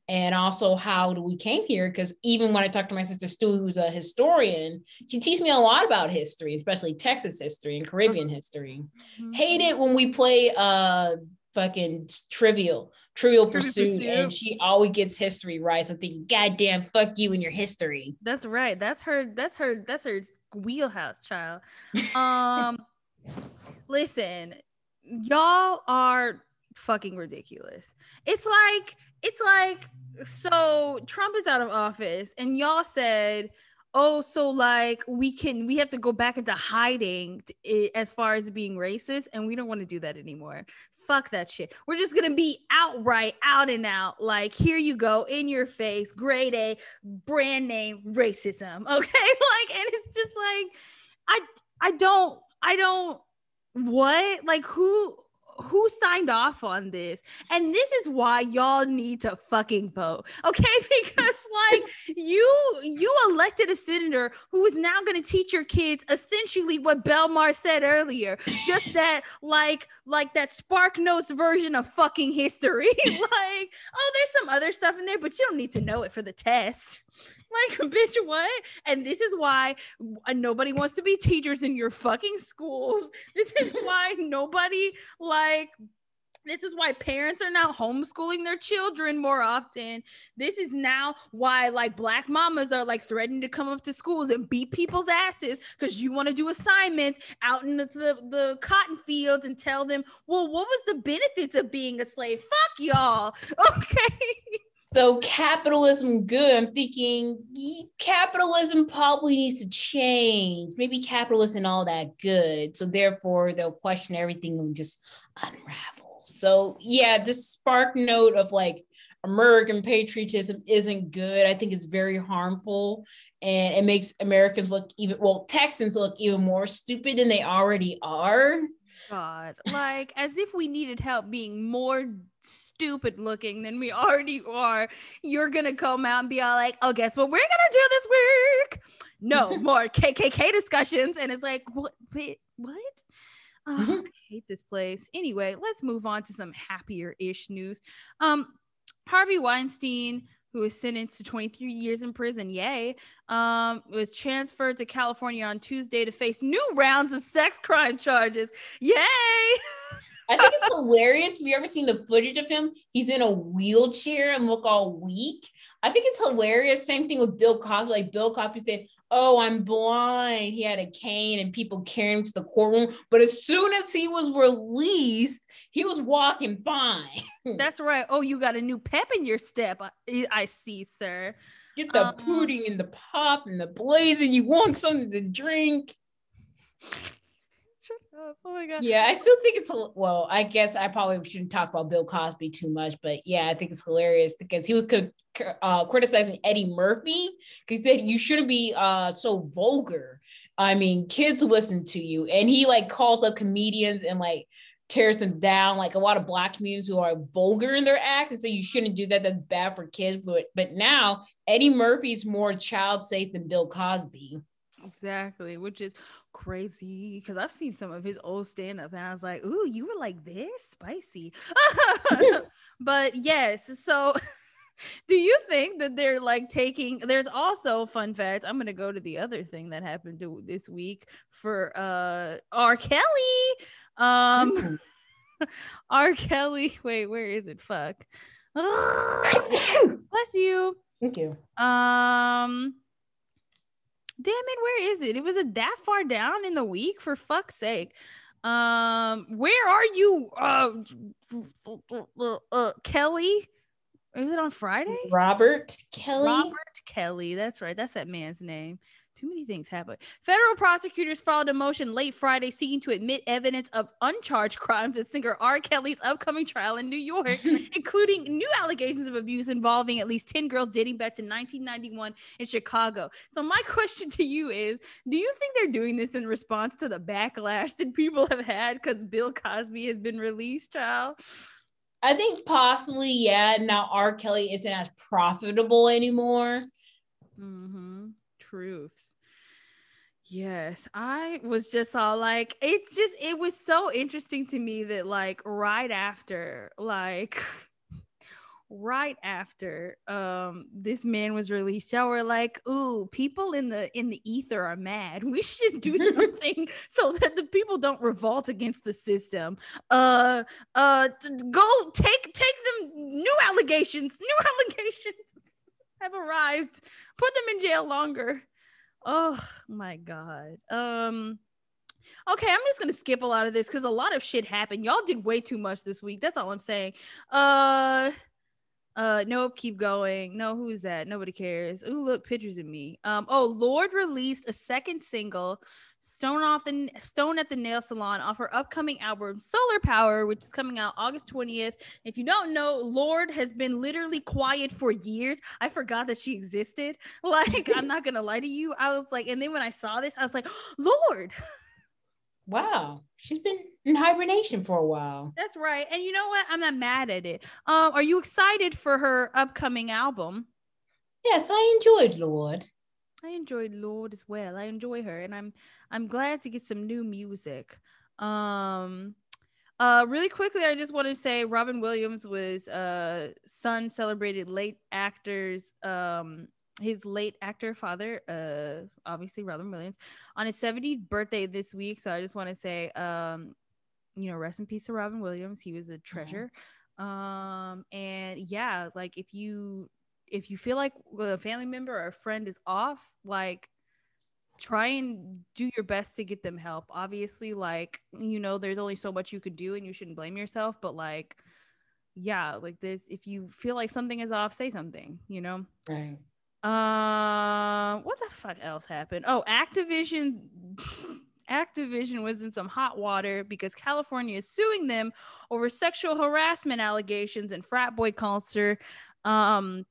And also how do we came here? Because even when I talk to my sister Stu, who's a historian, she teaches me a lot about history, especially Texas history and Caribbean history. Mm-hmm. Hate it when we play uh fucking trivial trivial pursuit, pursuit, and she always gets history right so i'm thinking god damn fuck you and your history.
That's right. That's her that's her that's her wheelhouse child. Um listen y'all are fucking ridiculous. It's like it's like so trump is out of office and y'all said oh so like we can we have to go back into hiding t- as far as being racist and we don't want to do that anymore fuck that shit. We're just gonna be outright out and out. Like here you go in your face grade a brand name racism okay? Like and it's just like i i don't i don't what? Like who who signed off on this? And this is why y'all need to fucking vote. Okay? Because like you you elected a senator who is now going to teach your kids essentially what Belle Mars said earlier. Just that like like that spark notes version of fucking history. like, oh, there's some other stuff in there, but you don't need to know it for the test. Like, bitch, what? And this is why uh, nobody wants to be teachers in your fucking schools. This is why nobody, like, this is why parents are now homeschooling their children more often. This is now why like black mamas are like threatening to come up to schools and beat people's asses because you want to do assignments out in the, the, the, cotton fields and tell them, well, what was the benefits of being a slave? Fuck y'all. Okay.
So capitalism good. I'm thinking capitalism probably needs to change. Maybe capitalism isn't all that good. So therefore they'll question everything and just unravel. So yeah, this spark note of like American patriotism isn't good. I think it's very harmful and it makes Americans look even well, Texans look even more stupid than they already are.
God, like as if we needed help being more stupid looking than we already are. You're gonna come out and be all like, "Oh, guess what? We're gonna do this week? No more KKK discussions, and it's like, what? Wait, what? Oh, I hate this place. Anyway, let's move on to some happier ish news. Um, Harvey Weinstein who was sentenced to 23 years in prison, yay, um, was transferred to California on Tuesday to face new rounds of sex crime charges. Yay!
I think it's hilarious. Have you ever seen the footage of him? He's in a wheelchair and look all weak. I think it's hilarious. Same thing with Bill Cosby. Like Bill Cosby said, "Oh, I'm blind." He had a cane and people carried him to the courtroom. But as soon as he was released, he was walking fine.
That's right. Oh, you got a new pep in your step. I, I see, sir.
Get the um, pudding and the pop and the blazing. You want something to drink. Oh my god. Yeah, I still think it's well. I guess I probably shouldn't talk about Bill Cosby too much, but yeah, I think it's hilarious because he was uh, criticizing Eddie Murphy because he said you shouldn't be uh, so vulgar. I mean, kids listen to you, and he like calls up comedians and like tears them down like a lot of black communities who are vulgar in their act and say you shouldn't do that that's bad for kids but but now eddie murphy's more child safe than bill cosby
exactly which is crazy because i've seen some of his old stand-up and i was like ooh you were like this spicy but yes so do you think that they're like taking there's also fun fact i'm gonna go to the other thing that happened to, this week for uh r kelly um, R. Kelly. Wait, where is it? Fuck. Bless you.
Thank you.
Um. Damn it, where is it? It was a that far down in the week for fuck's sake. Um, where are you, uh, uh Kelly? Is it on Friday?
Robert Kelly.
Robert Kelly. That's right. That's that man's name. Too many things happen. Federal prosecutors filed a motion late Friday seeking to admit evidence of uncharged crimes at singer R. Kelly's upcoming trial in New York, including new allegations of abuse involving at least 10 girls dating back to 1991 in Chicago. So, my question to you is Do you think they're doing this in response to the backlash that people have had because Bill Cosby has been released, child?
I think possibly, yeah. Now R. Kelly isn't as profitable anymore.
Mm-hmm. Truth. Yes, I was just all like, it's just, it was so interesting to me that, like, right after, like, right after um this man was released y'all were like ooh people in the in the ether are mad. We should do something so that the people don't revolt against the system. Uh uh go take take them new allegations new allegations. Have arrived. Put them in jail longer Oh my god. Um Okay, I'm just gonna skip a lot of this because a lot of shit happened. Y'all did way too much this week. That's all I'm saying. Uh uh nope, keep going. No, who is that? Nobody cares. Ooh, look, pictures of me. Um, oh, Lorde released a second single Stone off the Stone at the Nail Salon off her upcoming album Solar Power, which is coming out August 20th. If you don't know, Lorde has been literally quiet for years. I forgot that she existed. Like, I'm not gonna lie to you. I was like, and then when I saw this, I was like, Lorde.
Wow, she's been in hibernation for a while.
That's right. And you know what? I'm not mad at it. Um, are you excited for her upcoming album?
Yes, I enjoyed Lorde.
I enjoyed Lorde as well. I enjoy her, and I'm I'm glad to get some new music. Um, uh, really quickly, I just want to say Robin Williams was uh son celebrated late actors um his late actor father uh obviously Robin Williams on his 70th birthday this week. So I just want to say um you know rest in peace to Robin Williams. He was a treasure. Mm-hmm. Um and yeah, like if you if you feel like a family member or a friend is off, like try and do your best to get them help. Obviously, like, you know, there's only so much you could do and you shouldn't blame yourself, but like, yeah, like this, if you feel like something is off, say something, you know?
Right.
Uh, what the fuck else happened? Oh, Activision. Activision was in some hot water because California is suing them over sexual harassment allegations and frat boy culture. Um,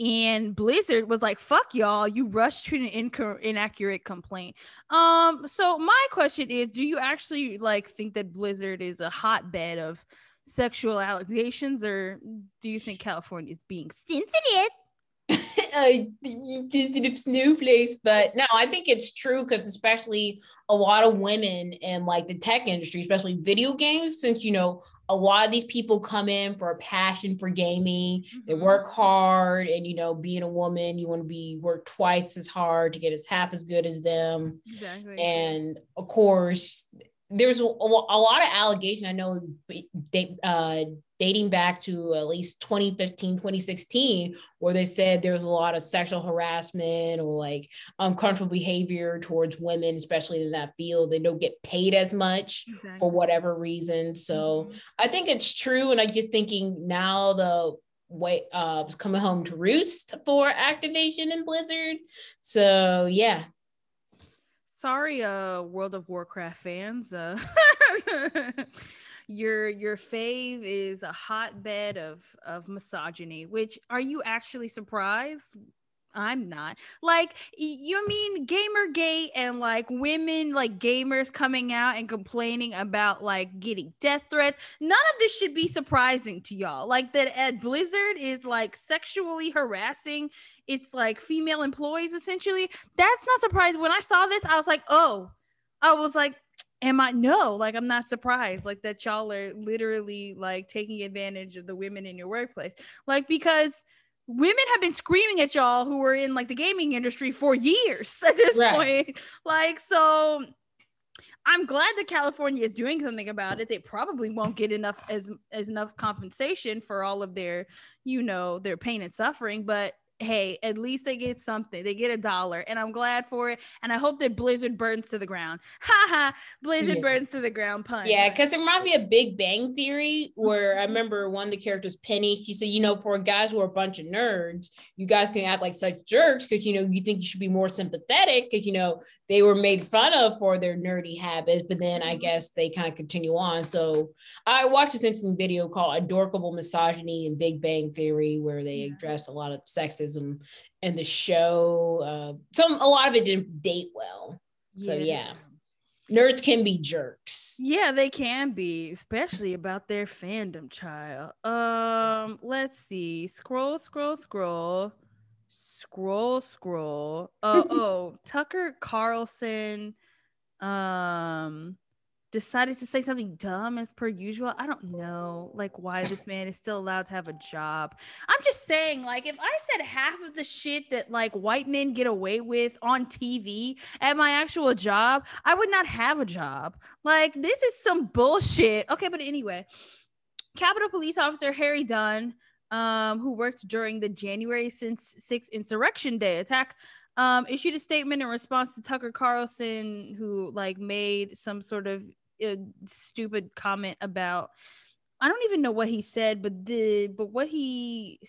and Blizzard was like, "Fuck y'all! You rushed to an inc- inaccurate complaint." Um, so my question is, do you actually like think that Blizzard is a hotbed of sexual allegations, or do you think California is being sensitive?
sensitive snowflakes, but no, I think it's true because especially a lot of women in like the tech industry, especially video games, since you know a lot of these people come in for a passion for gaming, mm-hmm. they work hard, and you know, being a woman, you want to be work twice as hard to get as half as good as them. Exactly. And of course, there's a, a, lot of allegation I know they, uh, dating back to at least 2015 2016 where they said there was a lot of sexual harassment or like uncomfortable behavior towards women especially in that field they don't get paid as much exactly. for whatever reason so mm-hmm. i think it's true and i'm just thinking now the way uh coming home to roost for Activision and blizzard so yeah
sorry uh world of warcraft fans uh your your fave is a hotbed of of misogyny which are you actually surprised I'm not. Like, you mean Gamergate and like women, like gamers coming out and complaining about like getting death threats. None of this should be surprising to y'all. Like, that at Blizzard is like sexually harassing it's like female employees essentially. That's not surprising. When I saw this, I was like, oh, I was like, am I no, like I'm not surprised like that y'all are literally like taking advantage of the women in your workplace. Like because women have been screaming at y'all who were in like the gaming industry for years at this right. point. Like so I'm glad that California is doing something about it. They probably won't get enough as as enough compensation for all of their, you know, their pain and suffering, but hey, at least they get something. They get a dollar, and I'm glad for it. And I hope that Blizzard burns to the ground. Ha ha! Blizzard yeah. burns to the ground. Pun.
Yeah, because it reminds me of Big Bang Theory, where I remember one of the characters, Penny. She said, you know, for guys who are a bunch of nerds, you guys can act like such jerks because you know you think you should be more sympathetic because you know they were made fun of for their nerdy habits, but then I mm-hmm. guess they kind of continue on. So I watched this interesting video called "Adorkable Misogyny" and Big Bang Theory, where they addressed a lot of sexism in the show. Uh, some a lot of it didn't date well. So yeah. Nerds can be jerks.
Yeah, they can be, especially about their fandom child. Um, let's see. Scroll, scroll, scroll. Scroll, scroll. Uh, oh, Tucker Carlson um decided to say something dumb as per usual. I don't know like why this man is still allowed to have a job. I'm just saying like if I said half of the shit that like white men get away with on TV at my actual job, I would not have a job. Like this is some bullshit. Okay, but anyway, Capitol Police Officer Harry Dunn um, who worked during the January 6th Insurrection Day attack, um, issued a statement in response to Tucker Carlson, who like made some sort of uh, stupid comment about. I don't even know what he said, but the but what he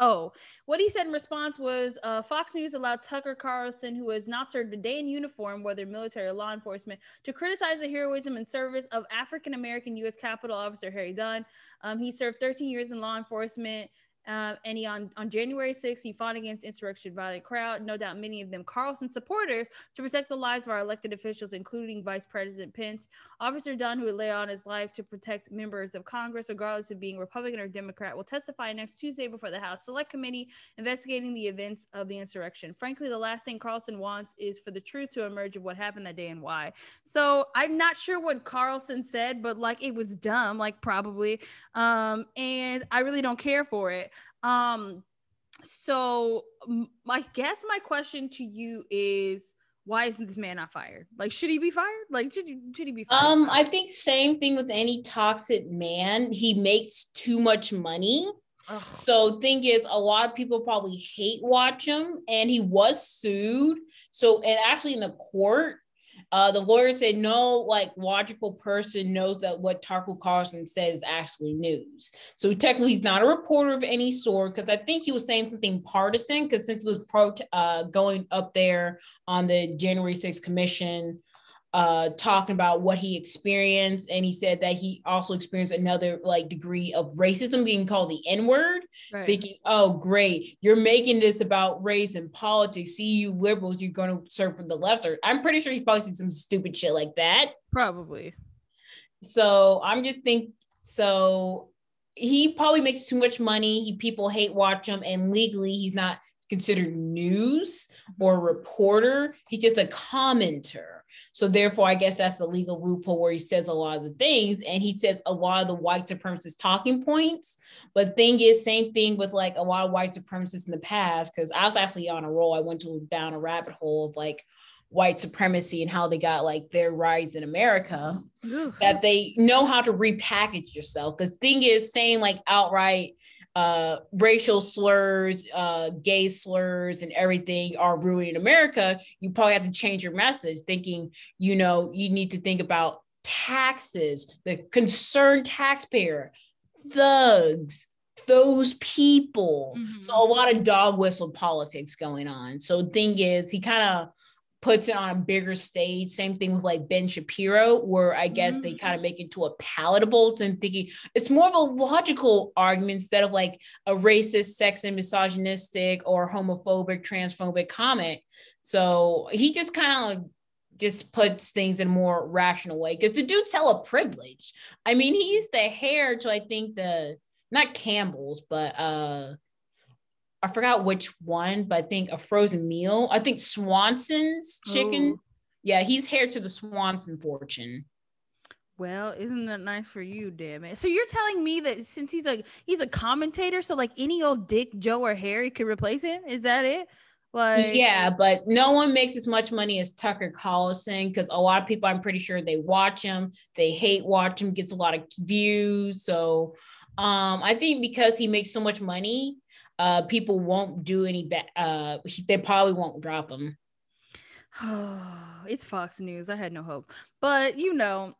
Oh, what he said in response was uh, Fox News allowed Tucker Carlson, who has not served a day in uniform, whether military or law enforcement, to criticize the heroism and service of African American U.S. Capitol Officer Harry Dunn. Um, he served 13 years in law enforcement uh, and he on, on January 6th, he fought against insurrection violent crowd, no doubt many of them Carlson supporters, to protect the lives of our elected officials, including Vice President Pence. Officer Dunn, who would lay on his life to protect members of Congress, regardless of being Republican or Democrat, will testify next Tuesday before the House Select Committee investigating the events of the insurrection. Frankly, the last thing Carlson wants is for the truth to emerge of what happened that day and why. So I'm not sure what Carlson said, but like it was dumb, like probably. Um, and I really don't care for it. Um, so my guess, my question to you is, why isn't this man not fired? Like, should he be fired? Like, should, should he be fired?
Um, I think same thing with any toxic man. He makes too much money. Ugh. So thing is, a lot of people probably hate watch him, and he was sued. So and actually in the court, uh, the lawyer said no, like logical person knows that what Tucker Carlson says is actually news. So technically, he's not a reporter of any sort because I think he was saying something partisan because since he was pro uh, going up there on the January 6th commission, uh talking about what he experienced and he said that he also experienced another like degree of racism being called the n-word right. thinking oh great you're making this about race and politics. See you liberals you're going to serve for the left. Or i'm pretty sure he's probably seen some stupid shit like that.
Probably.
So i'm just think so he probably makes too much money. He people hate watch him and legally he's not considered news or reporter. He's just a commenter so therefore, I guess that's the legal loophole where he says a lot of the things and he says a lot of the white supremacist talking points. But thing is, same thing with like a lot of white supremacists in the past, because I was actually on a roll. I went to down a rabbit hole of like white supremacy and how they got like their rights in America, that they know how to repackage yourself. Because thing is saying like outright uh, racial slurs, uh, gay slurs, and everything are ruining America, you probably have to change your message, thinking, you know, you need to think about taxes, the concerned taxpayer, thugs, those people. Mm-hmm. So a lot of dog whistle politics going on. So the thing is, he kind of puts it on a bigger stage. Same thing with like Ben Shapiro, where I guess mm-hmm. they kind of make it to a palatable. So I'm thinking it's more of a logical argument instead of like a racist, sexist, misogynistic, or homophobic, transphobic comment. So he just kind of just puts things in a more rational way because the dude's hella privilege. I mean, he's the heir to I think the not Campbell's, but uh I forgot which one, but I think a frozen meal. I think Swanson's chicken. Ooh. Yeah, he's heir to the Swanson fortune.
Well, isn't that nice for you, damn it? So you're telling me that since he's a he's a commentator, so like any old Dick, Joe, or Harry could replace him? Is that it?
Like yeah, but no one makes as much money as Tucker Carlson because a lot of people, I'm pretty sure they watch him, they hate watch him, gets a lot of views. So um, I think because he makes so much money, uh, people won't do any. bad. uh, they probably won't drop him.
it's Fox News. I had no hope, but you know,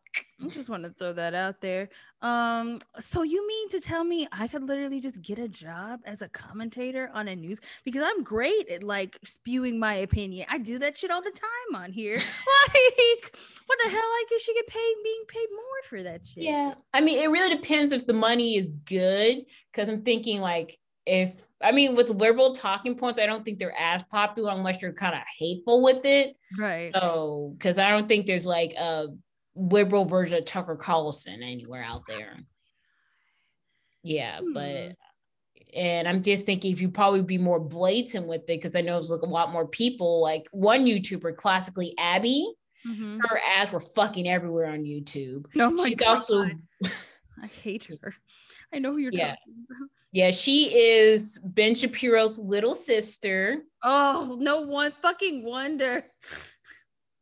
I just want to throw that out there. Um, so you mean to tell me I could literally just get a job as a commentator on a news because I'm great at like spewing my opinion. I do that shit all the time on here. like, what the hell? Like, you should get paid being paid more for that shit.
Yeah, I mean, it really depends if the money is good. Because I'm thinking like if I mean, with liberal talking points, I don't think they're as popular unless you're kind of hateful with it.
Right.
So, because I don't think there's like a liberal version of Tucker Carlson anywhere out there. Yeah, hmm. but and I'm just thinking if you probably be more blatant with it because I know it's like a lot more people. Like one YouTuber, classically Abby, mm-hmm. her ads were fucking everywhere on YouTube.
No, my She's God. also. I hate her. I know who you're yeah. talking about.
Yeah, she is Ben Shapiro's little sister.
Oh, no one fucking wonder.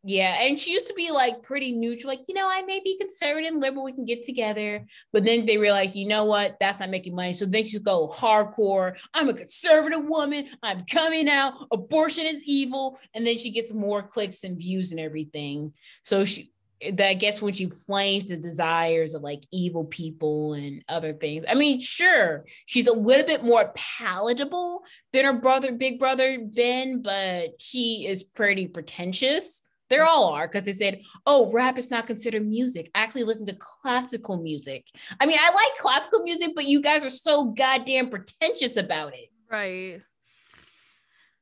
Yeah, and she used to be like pretty neutral, like, you know, I may be conservative and liberal, we can get together. But then they realized, you know what, that's not making money. So then she's go hardcore. I'm a conservative woman. I'm coming out. Abortion is evil. And then she gets more clicks and views and everything. So she that gets when she flames the desires of like evil people and other things. I mean, sure, she's a little bit more palatable than her brother, big brother Ben, but she is pretty pretentious. They all are because they said, "Oh, rap is not considered music. I actually listen to classical music." I mean, I like classical music, but you guys are so goddamn pretentious about it.
Right.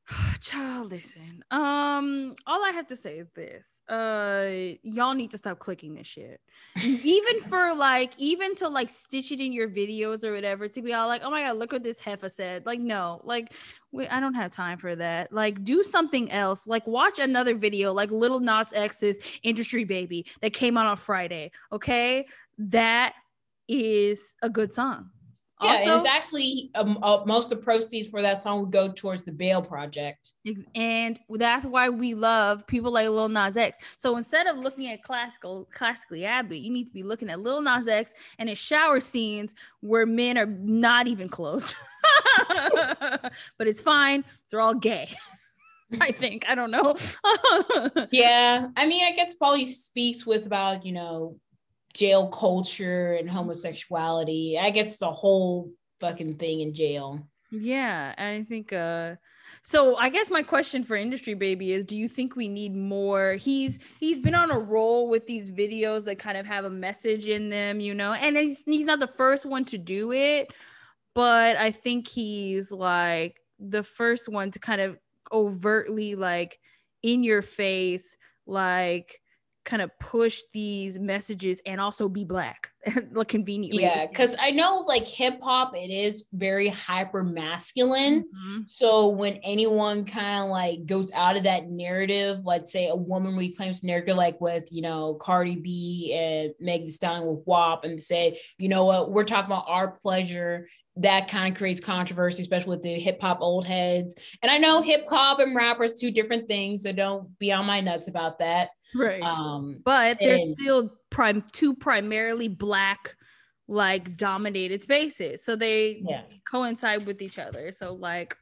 Child, listen. Um, all I have to say is this. Uh, y'all need to stop clicking this shit. even for like, even to like stitch it in your videos or whatever, to be all like, oh my god, look what this heifer said. Like, no, like, wait, I don't have time for that. Like, do something else. Like, watch another video, like Lil Nas X's Industry Baby that came out on Friday. Okay, that is a good song.
Yeah, also, and it's actually um, uh, most of the proceeds for that song would go towards the Bail Project.
And that's why we love people like Lil Nas X. So instead of looking at classical, classically Abby, you need to be looking at Lil Nas X and his shower scenes where men are not even clothed. but it's fine. They're all gay. I think. I don't know.
yeah. I mean, I guess probably speaks with about, you know, jail culture and homosexuality. I guess it's a whole fucking thing in jail.
Yeah, and I think uh so I guess my question for industry baby is do you think we need more he's he's been on a roll with these videos that kind of have a message in them, you know. And he's he's not the first one to do it, but I think he's like the first one to kind of overtly like in your face like kind of push these messages and also be black like conveniently
yeah because i know like hip hop it is very hyper masculine mm-hmm. so when anyone kind of like goes out of that narrative let's say a woman reclaims narrative like with you know cardi b and meg Thee Stallion with wap and say you know what we're talking about our pleasure that kind of creates controversy, especially with the hip hop old heads. And I know hip hop and rappers two different things, so don't be on my nuts about that.
Right. Um, but they're and, still prime two primarily black like dominated spaces. So they yeah. coincide with each other. So like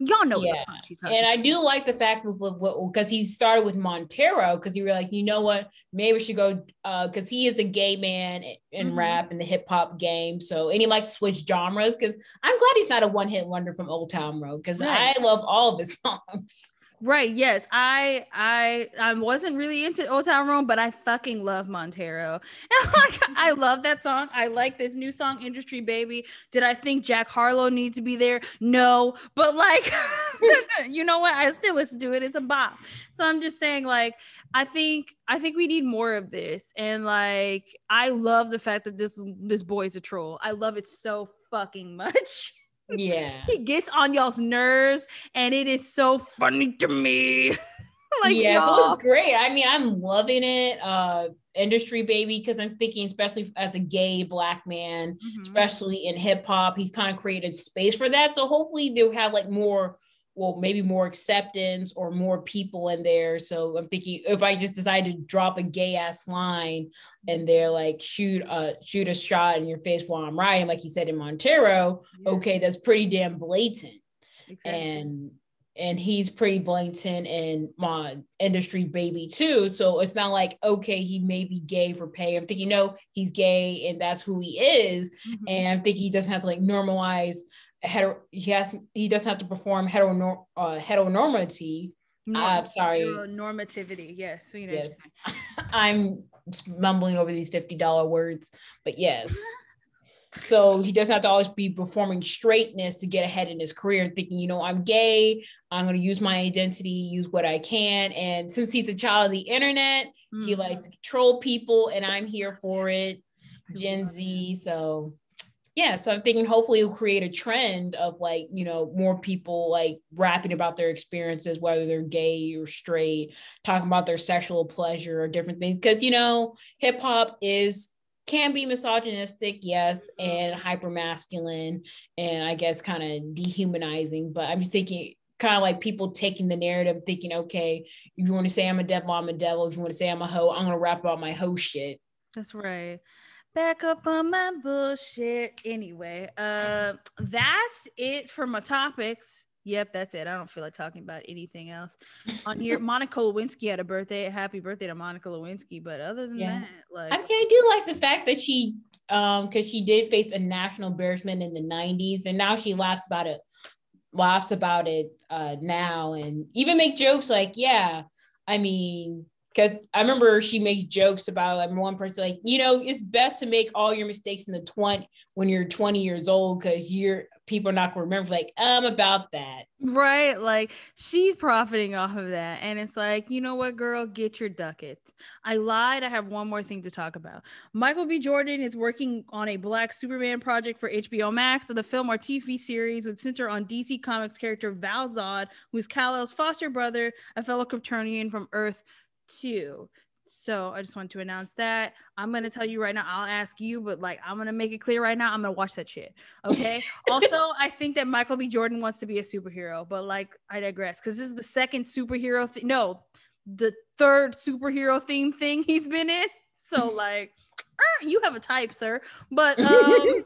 y'all know yeah.
and I do like the fact with what because he started with Montero because you was like, you know what, maybe we should go uh because he is a gay man in mm-hmm. rap and the hip hop game. So and he likes to switch genres because I'm glad he's not a one hit wonder from Old Town Road because right. I love all of his songs.
Right. Yes. I I I wasn't really into Old Town Road, but I fucking love Montero. And like I love that song. I like this new song, Industry Baby. Did I think Jack Harlow needs to be there? No. But like, you know what? I still listen to it. It's a bop. So I'm just saying, like, I think I think we need more of this. And like I love the fact that this this boy is a troll. I love it so fucking much.
Yeah.
he gets on y'all's nerves and it is so funny to me.
like yeah, y'all. so it's great. I mean, I'm loving it. Uh industry baby because I'm thinking especially as a gay black man, mm-hmm. especially in hip hop, he's kind of created space for that. So hopefully they'll have like more well, maybe more acceptance or more people in there. So I'm thinking if I just decide to drop a gay ass line and they're like shoot a shoot a shot in your face while I'm riding, like he said in Montero, yeah. okay, that's pretty damn blatant. exactly. and and he's pretty blatant and my industry baby too. So it's not like okay, he may be gay for pay. I'm thinking no, he's gay and that's who he is, mm-hmm. and I'm thinking he doesn't have to like normalize hetero. He has he doesn't have to perform hetero uh, heteronormity. Norm- uh, sorry,
normativity. Yes, you know
yes. I'm mumbling over these fifty dollar words, but yes. So he doesn't have to always be performing straightness to get ahead in his career, thinking, you know, I'm gay, I'm going to use my identity, use what I can. And since he's a child of the internet, mm-hmm. he likes to control people, and I'm here for it. Gen Z. So, yeah. So I'm thinking hopefully it'll create a trend of like, you know, more people like rapping about their experiences, whether they're gay or straight, talking about their sexual pleasure or different things. Because, you know, hip hop is can be misogynistic, yes, mm-hmm. and hyper masculine, and I guess kind of dehumanizing. But I'm just thinking, kind of like people taking the narrative, thinking, okay, if you want to say I'm a devil, I'm a devil. If you want to say I'm a hoe, I'm gonna rap about my hoe shit.
That's right. Back up on my bullshit. Anyway, uh, that's it for my topics. Yep, that's it. I don't feel like talking about anything else on here. Monica Lewinsky had a birthday. Happy birthday to Monica Lewinsky. But other than yeah. that, like
I mean, I do like the fact that she um because she did face a national embarrassment in the 90s and now she laughs about it laughs about it uh now and even make jokes like, yeah, I mean, because I remember she makes jokes about like one person like you know it's best to make all your mistakes in the 20 when you're 20 years old because you're people are not going to remember like i'm about that.
Right like she's profiting off of that and it's like you know what girl? Get your ducats. I lied i have one more thing to talk about. Michael b. Jordan is working on a black superman project for hbo max so the film or tv series would center on dc comics character val-zod who's kal-el's foster brother a fellow kryptonian from earth 2 so I just want to announce that. I'm gonna tell you right now. I'll ask you, but like I'm gonna make it clear right now. I'm gonna watch that shit. Okay. also, I think that Michael B. Jordan wants to be a superhero, but like I digress because this is the second superhero. Th- no, the third superhero theme thing he's been in. So like, uh, you have a type, sir. But um,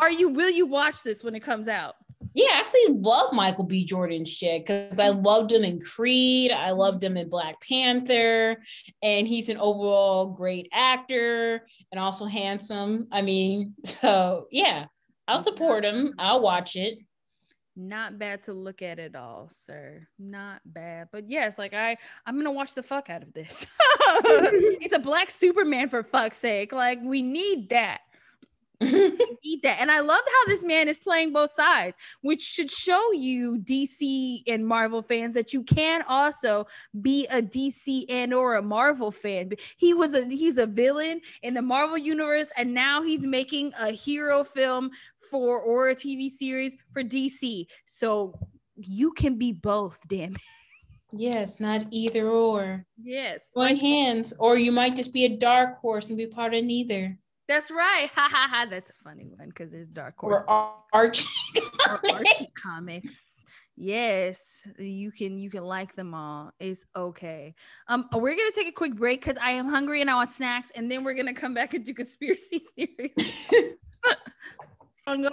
are you? Will you watch this when it comes out?
Yeah, I actually love Michael B. Jordan shit because I mm-hmm. loved him in Creed. I loved him in Black Panther. And he's an overall great actor and also handsome. I mean, so yeah, I'll support him. I'll watch it.
Not bad to look at at all, sir. Not bad. But yes, like I I'm gonna watch the fuck out of this. it's a black Superman for fuck's sake. Like we need that. Eat that. And I love how this man is playing both sides, which should show you DC and Marvel fans that you can also be a DC and or a Marvel fan. He was a he's a villain in the Marvel universe, and now he's making a hero film for or a TV series for DC. So you can be both, damn it.
Yes, not either or.
Yes.
Join hands, or you might just be a dark horse and be part of neither.
That's right. Ha ha ha. That's a funny one because there's Dark Horse.
Or Archie.
or Archie comics. Yes, you can you can like them all. It's okay. Um, we're gonna take a quick break because I am hungry and I want snacks, and then we're gonna come back and do conspiracy theories. go.